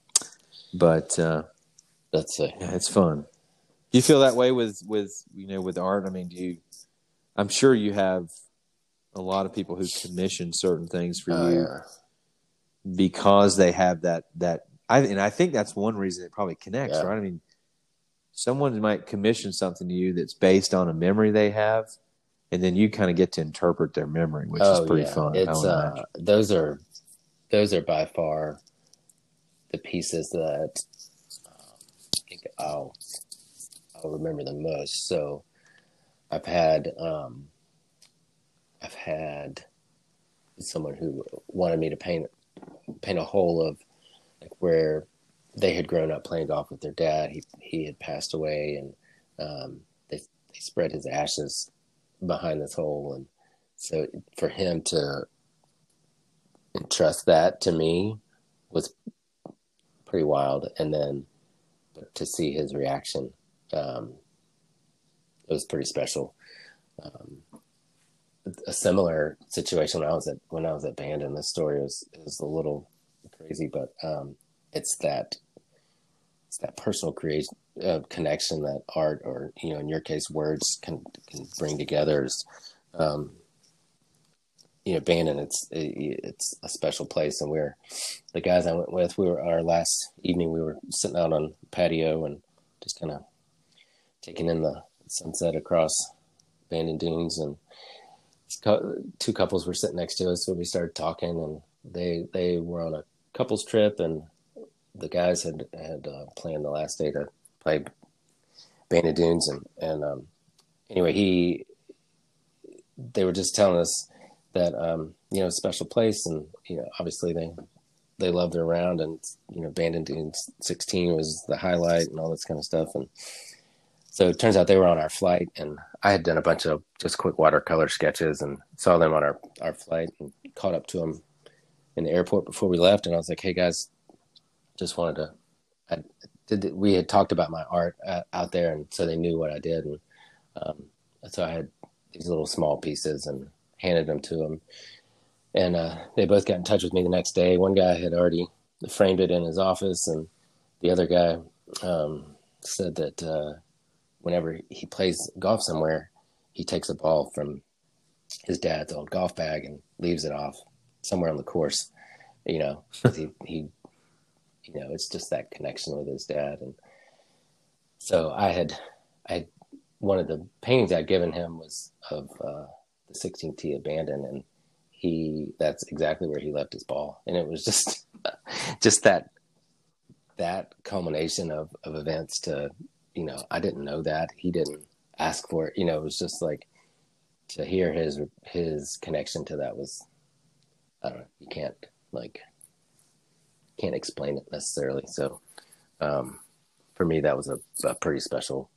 but uh, that's it. yeah, it's fun. Do you feel that way with with you know with art? I mean, do you? I'm sure you have a lot of people who commission certain things for Oh, you yeah. because they have that that I and I think that's one reason it probably connects, Yeah. right? I mean, someone might commission something to you that's based on a memory they have, and then you kind of get to interpret their memory, which is pretty fun. I It's uh, those are those are by far the pieces that um, I think I'll I'll remember the most. So I've had um, I've had someone who wanted me to paint paint a hole of like where they had grown up playing golf with their dad. He he had passed away, and um, they they spread his ashes behind this hole, and so for him to entrust that to me was pretty wild, and then to see his reaction, um, it was pretty special. Um, a similar situation when I was at when I was at Bandon, and this story is is a little crazy, but um, it's that it's that personal creation uh, connection that art, or you know, in your case, words can can bring together. Is, um, you know, Bandon, and it's it, it's a special place, and we're the guys I went with. We were our last evening. We were sitting out on patio and just kind of taking in the sunset across Bandon Dunes, and two couples were sitting next to us, so we started talking, and they they were on a couples trip, and the guys had had uh, planned the last day to play Bandon Dunes, and and um, anyway, he they were just telling us that um, you know special place, and you know obviously they they loved it around, and you know Bandon Dunes 16 was the highlight, and all this kind of stuff, and so it turns out they were on our flight, and I had done a bunch of just quick watercolor sketches, and saw them on our our flight, and caught up to them in the airport before we left, and I was like, hey guys, just wanted to. I did. We had talked about my art uh, out there, and so they knew what I did, and um, so I had these little small pieces and handed them to them, and uh, they both got in touch with me the next day. One guy had already framed it in his office, and the other guy um, said that uh, whenever he plays golf somewhere, he takes a ball from his dad's old golf bag and leaves it off somewhere on the course. You know, he he you know, it's just that connection with his dad. And so I had, I one of the paintings I'd given him was of uh, the 16T at Bandon, and he, that's exactly where he left his ball. And it was just, just that, that culmination of, of events to, you know, I didn't know that he didn't ask for it. You know, it was just like to hear his, his connection to that was, I don't know, you can't like, can't explain it necessarily. So um, for me, that was a, a, pretty special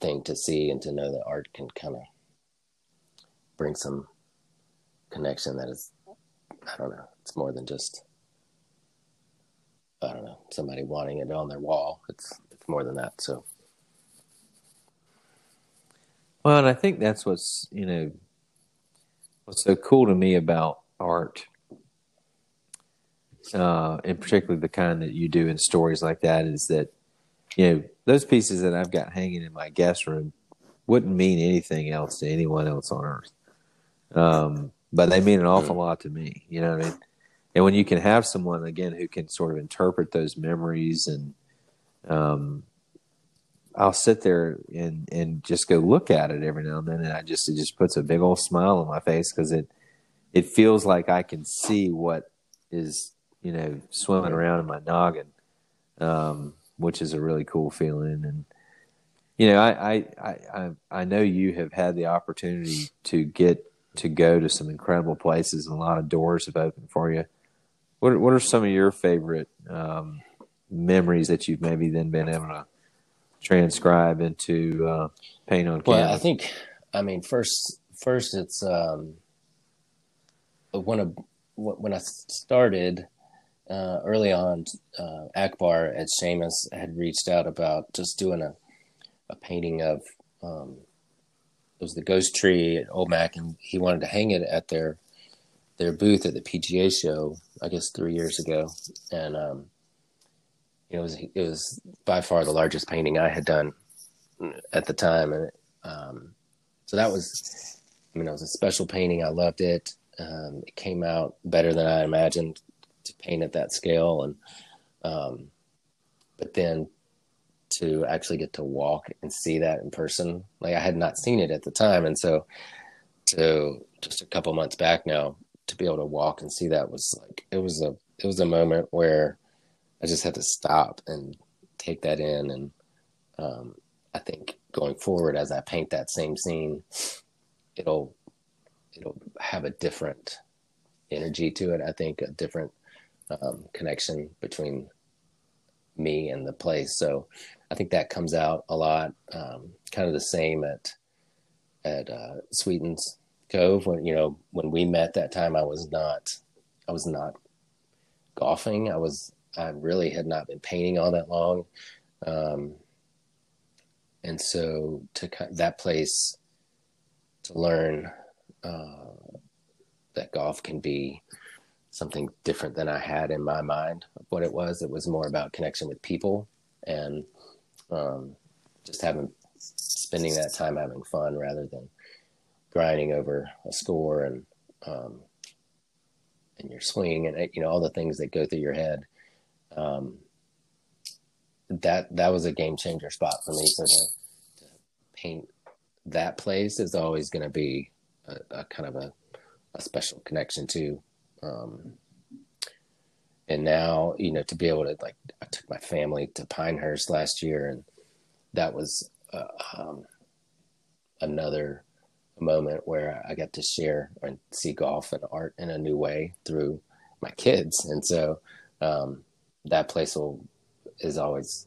thing to see and to know that art can kind of bring some connection that is, I don't know, it's more than just, I don't know, somebody wanting it on their wall. It's, it's more than that. So. Well, and I think that's what's, you know, what's so cool to me about art uh, and particularly the kind that you do in stories like that, is that you know those pieces that I've got hanging in my guest room wouldn't mean anything else to anyone else on earth, um, but they mean an awful lot to me. You know what I mean? And when you can have someone again who can sort of interpret those memories, and um, I'll sit there and and just go look at it every now and then, and I just it just puts a big old smile on my face because it it feels like I can see what is you know, swimming around in my noggin, um, which is a really cool feeling. And you know, I, I I I know you have had the opportunity to get to go to some incredible places, and a lot of doors have opened for you. What are, what are some of your favorite um, memories that you've maybe then been able to transcribe into uh, paint on canvas? Well, I think, I mean, first, first it's um, one of when I started uh, early on, uh, Akbar at Seamus had reached out about just doing a, a painting of um, it was the ghost tree at Old Mac, and he wanted to hang it at their their booth at the PGA show, I guess three years ago, and um, it was it was by far the largest painting I had done at the time, and um, so that was, I mean, it was a special painting. I loved it. Um, it came out better than I imagined to paint at that scale, and Um, but then to actually get to walk and see that in person, like I had not seen it at the time, and so to just a couple months back now to be able to walk and see that was like it was a it was a moment where I just had to stop and take that in, and um, I think going forward as I paint that same scene, it'll it'll have a different energy to it. I think a different um, connection between me and the place. So I think that comes out a lot. Um, kind of the same at at uh, Sweetens Cove when you know when we met that time. I was not I was not golfing. I was I really had not been painting all that long. Um, and so to that place to learn uh, that golf can be something different than I had in my mind of what it was. It was more about connection with people and um, just having spending that time having fun rather than grinding over a score and um, and your swing and you know all the things that go through your head. Um, that that was a game changer spot for me. So to, to paint that place is always going to be a, a, kind of a, a special connection too. Um, and now, you know, to be able to like, I took my family to Pinehurst last year, and that was uh, um, another moment where I got to share and see golf and art in a new way through my kids, and so um, that place will is always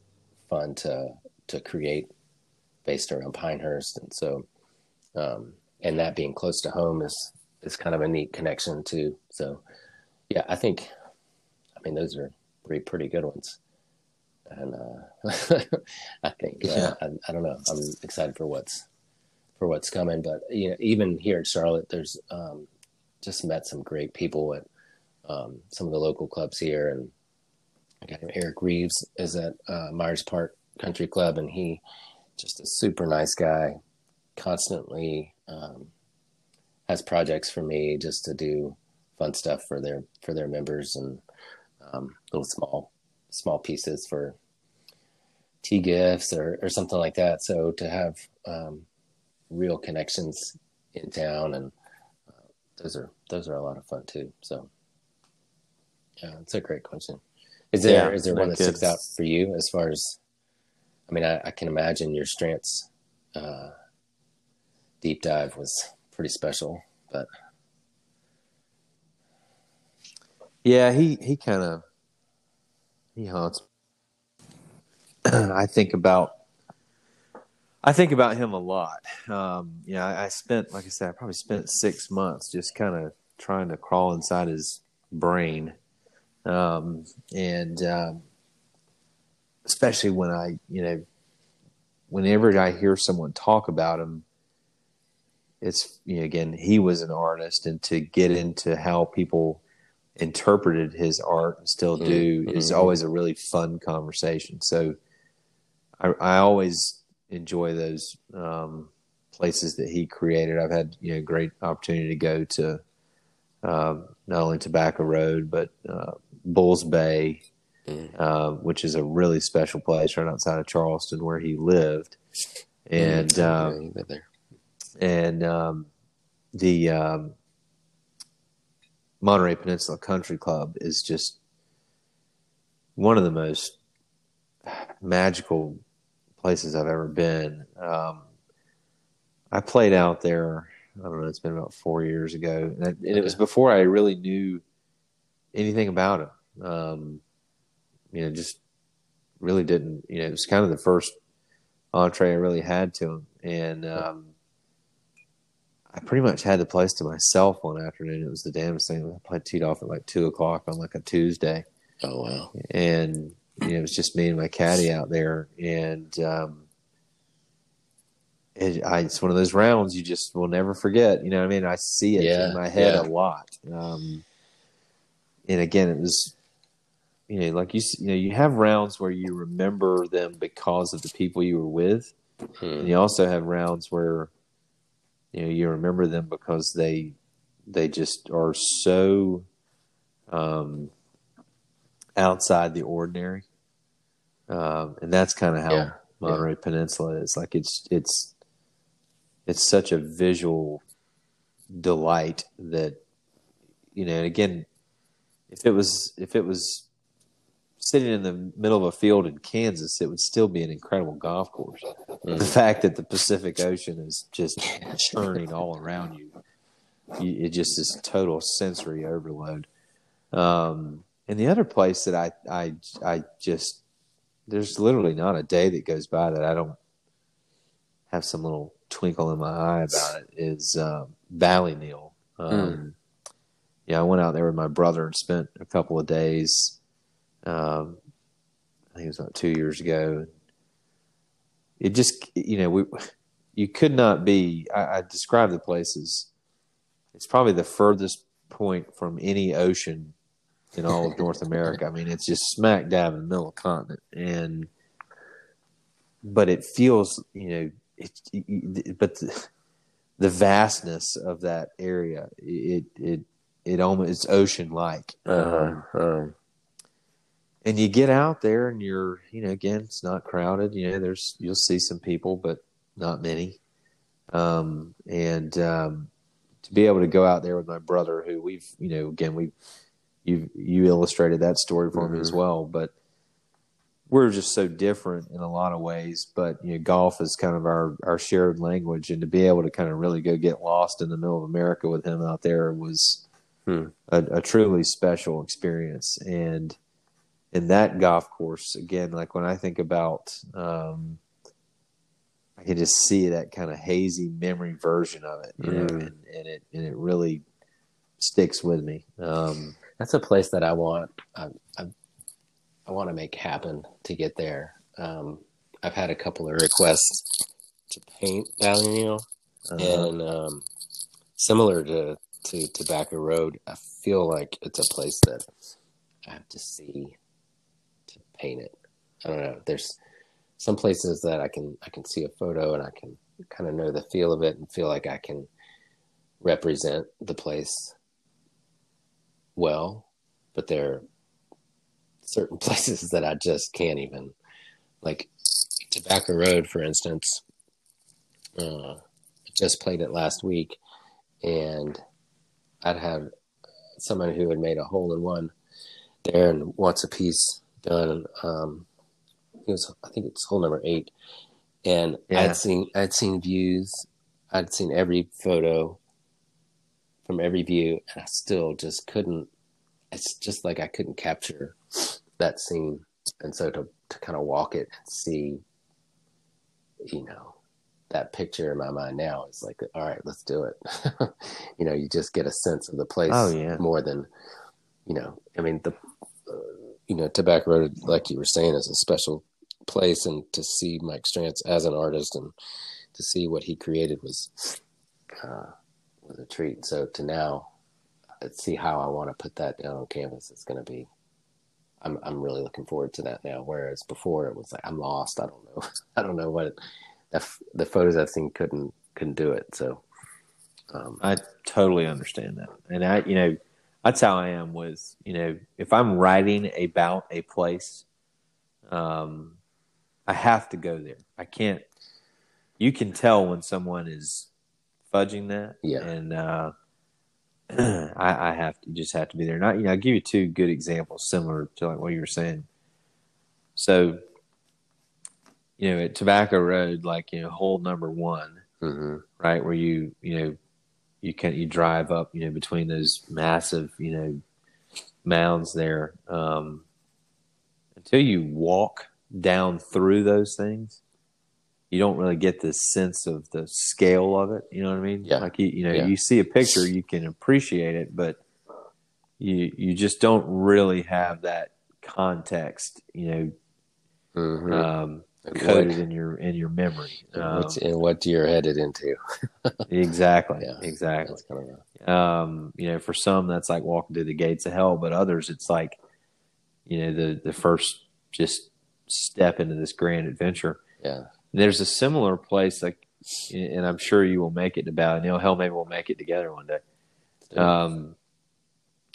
fun to to create based around Pinehurst, and so um, and that being close to home is is kind of a neat connection too. So yeah, I think I mean those are three pretty good ones, and uh, I think uh, yeah. I, I, don't know. I'm excited for what's for what's coming, but you know even here at Charlotte, there's um, just met some great people at um, some of the local clubs here, and I got Eric Reeves is at uh, Myers Park Country Club, and he just a super nice guy, constantly um, has projects for me just to do fun stuff for their for their members and um, little small small pieces for tee gifts or or something like that. So to have um, real connections in town and uh, those are those are a lot of fun too. So yeah, it's a great question. Is there yeah, is there one that sticks out for you as far as? I mean, I, I can imagine your Strantz uh, deep dive was pretty special, but yeah, he he kind of he haunts. I think about I think about him a lot. Um, you know, I, I, spent, like I said, I probably spent six months just kind of trying to crawl inside his brain, um, and um, especially when I, you know, whenever I hear someone talk about him, it's you know, again he was an artist, and to get into how people interpreted his art and still mm-hmm. do mm-hmm. is always a really fun conversation. So I, I always enjoy those um, places that he created. I've had you know great opportunity to go to uh, not only Tobacco Road but uh, Bulls Bay, mm. uh, which is a really special place right outside of Charleston where he lived, and mm, um, and um, the um, Monterey Peninsula Country Club is just one of the most magical places I've ever been. Um, I played out there. I don't know. It's been about four years ago, and, and it was before I really knew anything about it. Um, you know, just really didn't. You know, it was kind of the first entree I really had to him, and um, I pretty much had the place to myself one afternoon. It was the damnest thing. I played teed off at like two o'clock on like a Tuesday. Oh wow! And you know, it was just me and my caddy out there, and um, it, I, it's one of those rounds you just will never forget. You know, what I mean, I see it yeah, in my head yeah. a lot. Um, and again, it was, you know, like you, you know, you have rounds where you remember them because of the people you were with, hmm. and you also have rounds where you know you remember them because they they just are so um outside the ordinary, um, and that's kind of how Yeah, Monterey Peninsula is. Like it's it's it's such a visual delight that you know. And again, if it was if it was sitting in the middle of a field in Kansas, it would still be an incredible golf course. Mm. The fact that the Pacific Ocean is just churning all around you, you it just is total sensory overload. Um, and the other place that I, I, I just, there's literally not a day that goes by that I don't have some little twinkle in my eye about it is um, Ballyneal. Um, Yeah, I went out there with my brother and spent a couple of days. Um, I think it was about two years ago. It just, you know, we, you could not be. I, I describe the place as it's probably the furthest point from any ocean in all of North America. I mean, it's just smack dab in the middle of the continent, and but it feels, you know, it. it but the, the vastness of that area, it it it almost it's ocean like. Uh-huh. Um, and you get out there and you're you know again it's not crowded you know there's you'll see some people but not many um and um to be able to go out there with my brother who we've you know again we you you illustrated that story for me as Mhm. well but we're just so different in a lot of ways but you know golf is kind of our our shared language and to be able to kind of really go get lost in the middle of america with him out there was Hmm. a, a truly special experience and in that golf course again like when i think about um i can just see that kind of hazy memory version of it you know Mm. and, and it and it really sticks with me um that's a place that I want. I, I, I want to make happen to get there. Um, I've had a couple of requests to paint Ballyneal, uh, and um, similar to to Tobacco Road, I feel like it's a place that I have to see paint it. I don't know. There's some places that I can I can see a photo and I can kind of know the feel of it and feel like I can represent the place well, but there are certain places that I just can't even like Tobacco Road, for instance. Uh, just played it last week, and I'd had someone who had made a hole in one there and wants a piece done. Um, it was, I think it's hole number eight, and Yeah. I'd seen I'd seen views, I'd seen every photo from every view, and I still just couldn't. It's just like I couldn't capture that scene, and so to to kind of walk it and see, you know, that picture in my mind now is like, all right, let's do it. you know, you just get a sense of the place Oh, yeah. more than, you know, I mean the, uh, you know, Tobacco Road, like you were saying, is a special place, and to see Mike Strantz as an artist and to see what he created was uh, was a treat. So to now see how I want to put that down on canvas is going to be. I'm I'm really looking forward to that now. Whereas before it was like I'm lost. I don't know. I don't know what the the photos I've seen couldn't couldn't do it. So um, I totally understand that. And I, you know, that's how I am with, you know, if I'm writing about a place, um, I have to go there. I can't, you can tell when someone is fudging that. Yeah. And, uh, I, I have to you just have to be there. Not, you know, I'll give you two good examples similar to like what you were saying. So, you know, at Tobacco Road, like, you know, hole number one, mhm. right where you you know you can you drive up you know between those massive you know mounds there um until you walk down through those things you don't really get this sense of the scale of it you know what i mean Yeah. like you you know Yeah. you see a picture you can appreciate it but you you just don't really have that context you know Mhm. um And coded in your in your memory and um, what's- and what you're headed into. exactly Yeah. exactly kind of a, um, you know, for some that's like walking through the gates of hell, but others it's like, you know, the the first just step into this grand adventure. yeah. There's a similar place like, and I'm sure you will make it to Ballyneal. Hell, maybe we'll make it together one day. Um,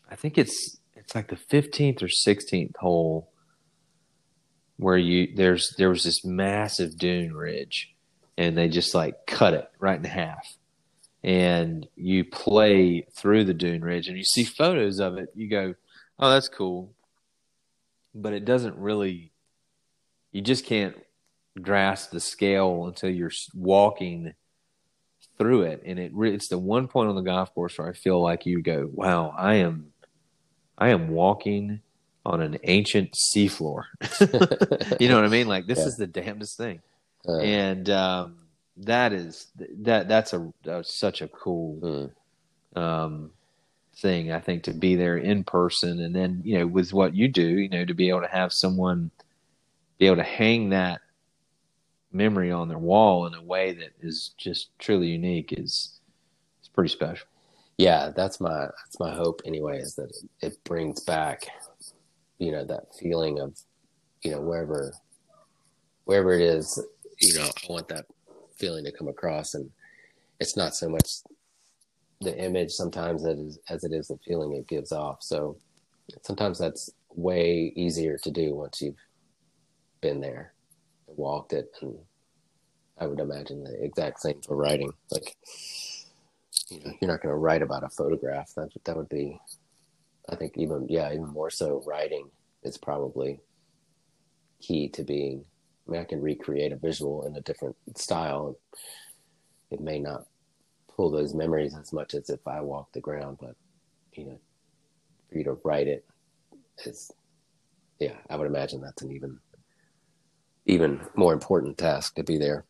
I think it's it's like the fifteenth or sixteenth hole where you there's there was this massive dune ridge and they just like cut it right in half. And you play through the dune ridge and you see photos of it. You go oh that's cool. But it doesn't really you just can't grasp the scale until you're walking through it. And it it's the one point on the golf course where I feel like you go wow I am I am walking on an ancient seafloor. you know what I mean? Like this yeah. is the damnedest thing, uh, and um, that is that that's a that's such a cool hmm. um, thing. I think to be there in person, and then you know with what you do, you know to be able to have someone be able to hang that memory on their wall in a way that is just truly unique is it's pretty special. Yeah, that's my that's my hope anyway is that it brings back you know that feeling of you know wherever wherever it is you know i want that feeling to come across. And it's not so much the image sometimes as, as it is the feeling it gives off. So sometimes that's way easier to do once you've been there walked it. And i would imagine the exact same for writing. Like you know you're not going to write about a photograph. That that would be I think even yeah, even more so writing is probably key to being I mean I can recreate a visual in a different style. It may not pull those memories as much as if I walk the ground, but you know, for you to write it is yeah, I would imagine that's an even even more important task to be there.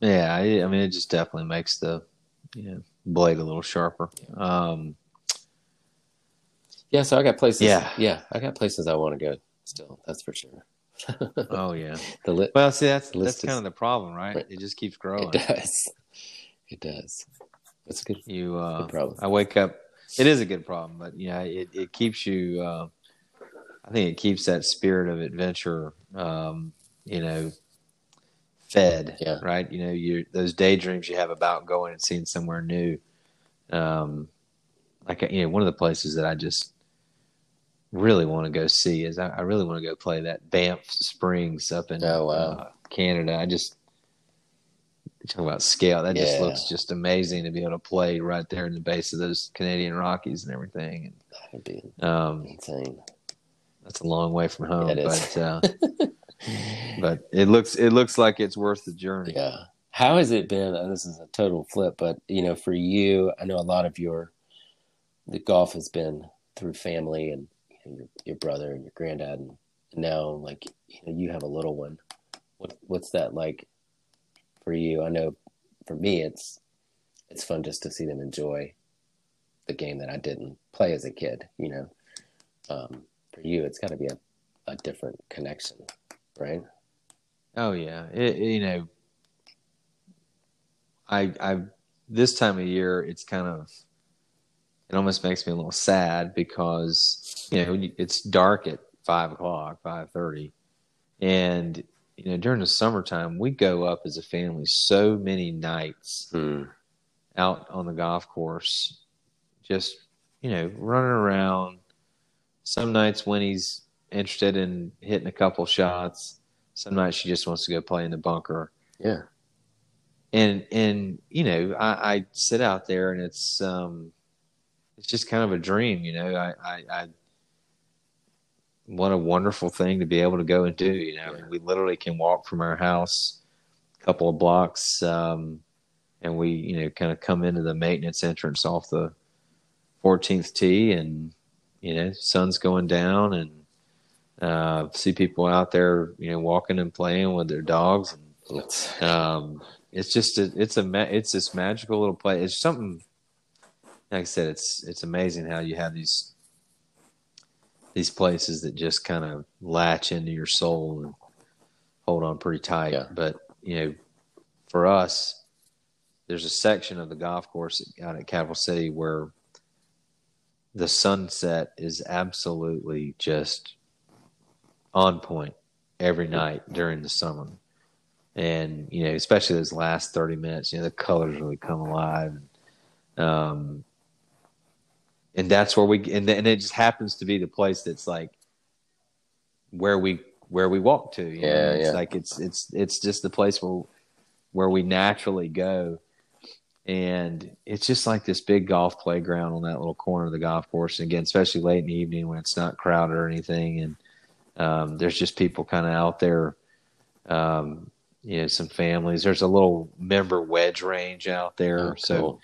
Yeah, I, I mean, it just definitely makes the you know, blade a little sharper. Um, yeah, so I got places. Yeah, yeah, I got places I want to go. Still, that's for sure. oh yeah. The li- well, see, that's that's is, kind of the problem, right? It just keeps growing. It does. It does. That's a good. You uh, good problem. I wake up. It is a good problem, but yeah, it it keeps you. Uh, I think it keeps that spirit of adventure. Um, you know, fed. Yeah. Right. You know, you those daydreams you have about going and seeing somewhere new. Um, like you know, one of the places that I just really want to go see is I, I really want to go play that Banff Springs up in oh, wow. uh, Canada. I just talking about scale. That yeah. just looks just amazing to be able to play right there in the base of those Canadian Rockies and everything. That'd be um, insane. That's a long way from home, yeah, but uh, but it looks it looks like it's worth the journey. Yeah. How has it been? This is a total flip, but you know, for you, I know a lot of your the golf has been through family and know, your, your brother and your granddad and now like you know you have a little one. What what's that like for you? I know for me it's it's fun just to see them enjoy the game that i didn't play as a kid you know? Um, for you it's got to be a, a different connection right? Oh yeah. It, you know i i this time of year it's kind of it almost makes me a little sad because you know it's dark at five o'clock, five thirty, and you know during the summertime we go up as a family so many nights hmm. out on the golf course, just you know running around. Some nights when he's interested in hitting a couple shots, some nights she just wants to go play in the bunker. Yeah, and and you know I, I sit out there and it's um it's just kind of a dream, you know. I, I, I what a wonderful thing to be able to go and do. You know, yeah. We literally can walk from our house a couple of blocks, um, and we, you know, kind of come into the maintenance entrance off the 14th tee, and you know, sun's going down, and uh, see people out there, you know, walking and playing with their dogs, and um, it's just a, it's a it's this magical little place. It's something like I said, it's it's amazing how you have these these places that just kind of latch into your soul and hold on pretty tight. Yeah. But you know, for us, there's a section of the golf course out at Capital City where the sunset is absolutely just on point every night during the summer. And, you know, especially those last 30 minutes, you know, the colors really come alive. Um, and that's where we and, and it just happens to be the place that's like where we where we walk to. You Yeah, know? it's yeah. like it's it's it's just the place where where we naturally go, and it's just like this big golf playground on that little corner of the golf course. And again, especially late in the evening when it's not crowded or anything, and um, there's just people kind of out there. Um, you know, some families. There's a little member wedge range out there, Oh, so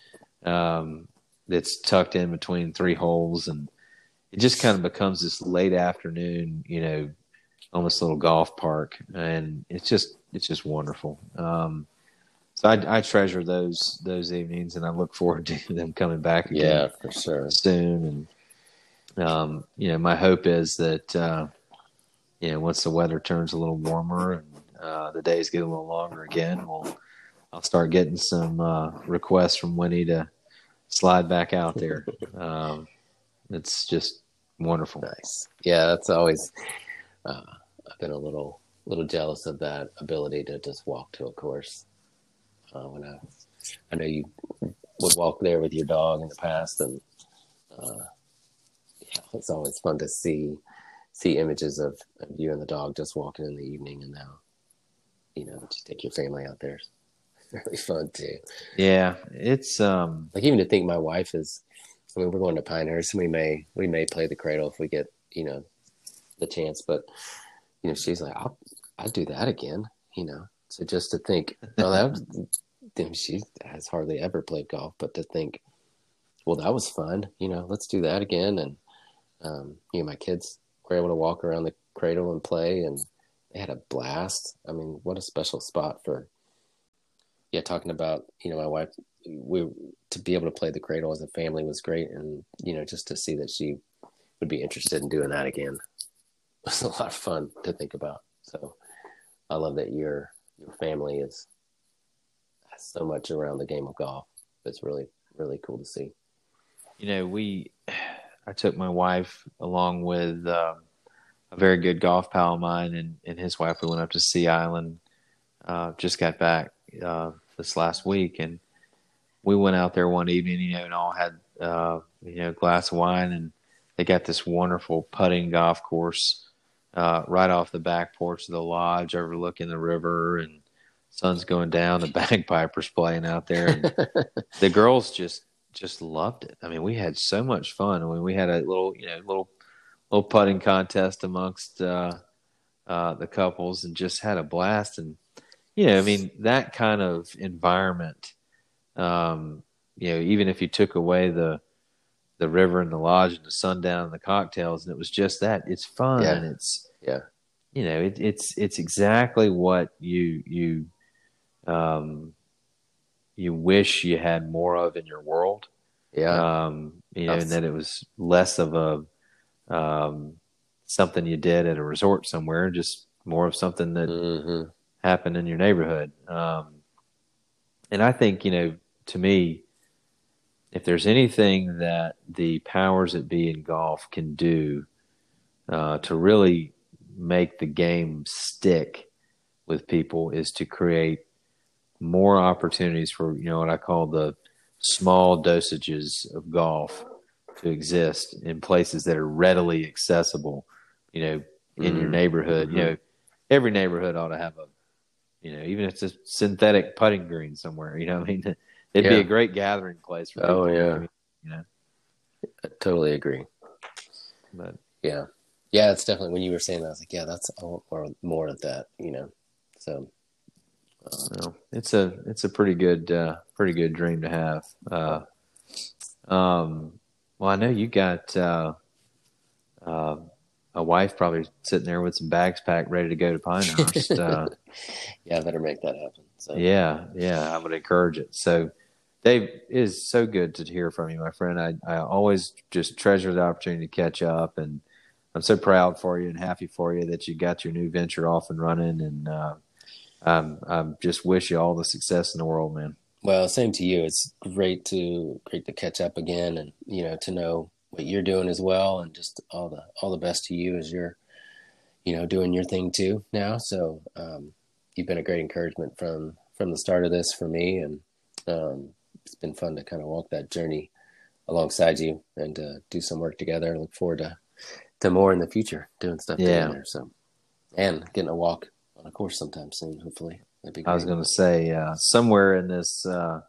um, that's tucked in between three holes, and it just kind of becomes this late afternoon, you know, almost little golf park, and it's just it's just wonderful. Um, so I, I treasure those those evenings, and I look forward to them coming back again yeah, for sure. soon. And um, you know, my hope is that uh, you know once the weather turns a little warmer and uh, the days get a little longer again, we'll I'll start getting some uh, requests from Winnie to slide back out there. um, it's just wonderful. Nice. Yeah, that's always. Uh, I've been a little little jealous of that ability to just walk to a course. Uh, when I, I know you would walk there with your dog in the past, and uh, yeah, it's always fun to see see images of, of you and the dog just walking in the evening, and now you know just take your family out there. Really fun too. Yeah, it's um, like even to think my wife is i mean we're going to pinehurst and we may we may play the cradle if we get you know the chance but you know she's like i'll i'll do that again you know? So just to think oh that was, then she has hardly ever played golf but to think well that was fun you know let's do that again and um you know my kids were able to walk around the cradle and play and they had a blast. I mean what a special spot for yeah talking about you know my wife we to be able to play the cradle as a family was great and you know just to see that she would be interested in doing that again was a lot of fun to think about. So i love that your your family is so much around the game of golf. It's really really cool to see. You know, we, I took my wife along with um, a very good golf pal of mine and, and his wife. We went up to Sea Island, uh, just got back uh, this last week, and we went out there one evening, you know, and all had, uh, you know, a glass of wine, and they got this wonderful putting golf course uh, right off the back porch of the lodge, overlooking the river, and sun's going down. The bagpipers playing out there. And, the girls just just loved it. I mean, we had so much fun. I mean, we had a little, you know, little little putting contest amongst uh, uh, the couples, and just had a blast. And you know, I mean, that kind of environment. Um, you know, even if you took away the the river and the lodge and the sundown and the cocktails, and it was just that, it's fun. Yeah. It's yeah you know, it, it's it's exactly what you you um, you wish you had more of in your world. yeah Um, you know, and that it was less of a um, something you did at a resort somewhere, just more of something that hmm happened in your neighborhood. Um, and I think, you know, to me, if there's anything that the powers that be in golf can do uh, to really make the game stick with people is to create more opportunities for, you know, what I call the small dosages of golf to exist in places that are readily accessible, you know, in your Mhm. neighborhood. You know, every neighborhood ought to have a, you know, even if it's a synthetic putting green somewhere, you know, I mean, it'd be a great gathering place for Oh, yeah. You know, I totally agree. But yeah. Yeah it's definitely when you were saying that i was like yeah that's I want more more of that you know so. Well, it's a it's a pretty good uh, pretty good dream to have. Uh, um, well, I know you got uh, uh, a wife probably sitting there with some bags packed, ready to go to Pinehurst. uh, yeah i better make that happen so yeah, yeah, I would encourage it. So, Dave, it is so good to hear from you, my friend. I I always just treasure the opportunity to catch up, and I'm so proud for you and happy for you that you got your new venture off and running, and uh, um, I just wish you all the success in the world, man. Well, same to you. It's great to great to catch up again, and you know to know what you're doing as well, and just all the all the best to you as you're, you know, doing your thing too now. So um, you've been a great encouragement from from the start of this for me, and um, it's been fun to kind of walk that journey alongside you and uh, do some work together. I look forward to to more in the future, doing stuff Yeah. together. So, and getting a walk on a course sometime soon. Hopefully, that'd be great. I was going to say uh, somewhere in this uh,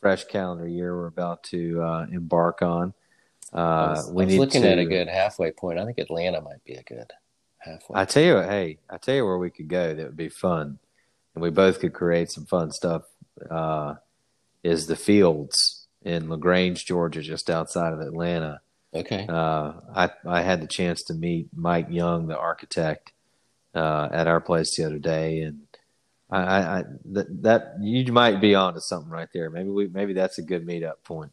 fresh calendar year we're about to uh, embark on. Uh, was, we I was need looking to, at a good halfway point. I think Atlanta might be a good halfway. I tell you, what, hey, I tell you where we could go that would be fun, and we both could create some fun stuff. Uh, is the fields in Lagrange, Georgia, just outside of Atlanta. okay. Uh, I I had the chance to meet Mike Young, the architect, uh, at our place the other day, and I, I, I that, that you might be onto something right there. Maybe we maybe that's a good meetup point.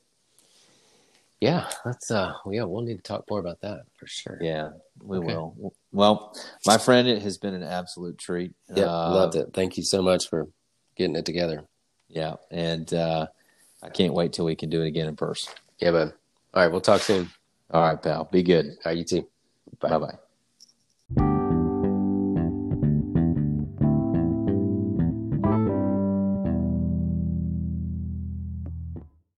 Yeah, that's uh. Yeah, we'll need to talk more about that for sure. Yeah, we Okay. will. Well, my friend, it has been an absolute treat. Yeah, Uh, loved it. Thank you so much for getting it together. Yeah, and uh, I can't wait till we can do it again in person. Yeah, bud. All right, we'll talk soon. All right, pal. Be good. All right, you too. Bye bye.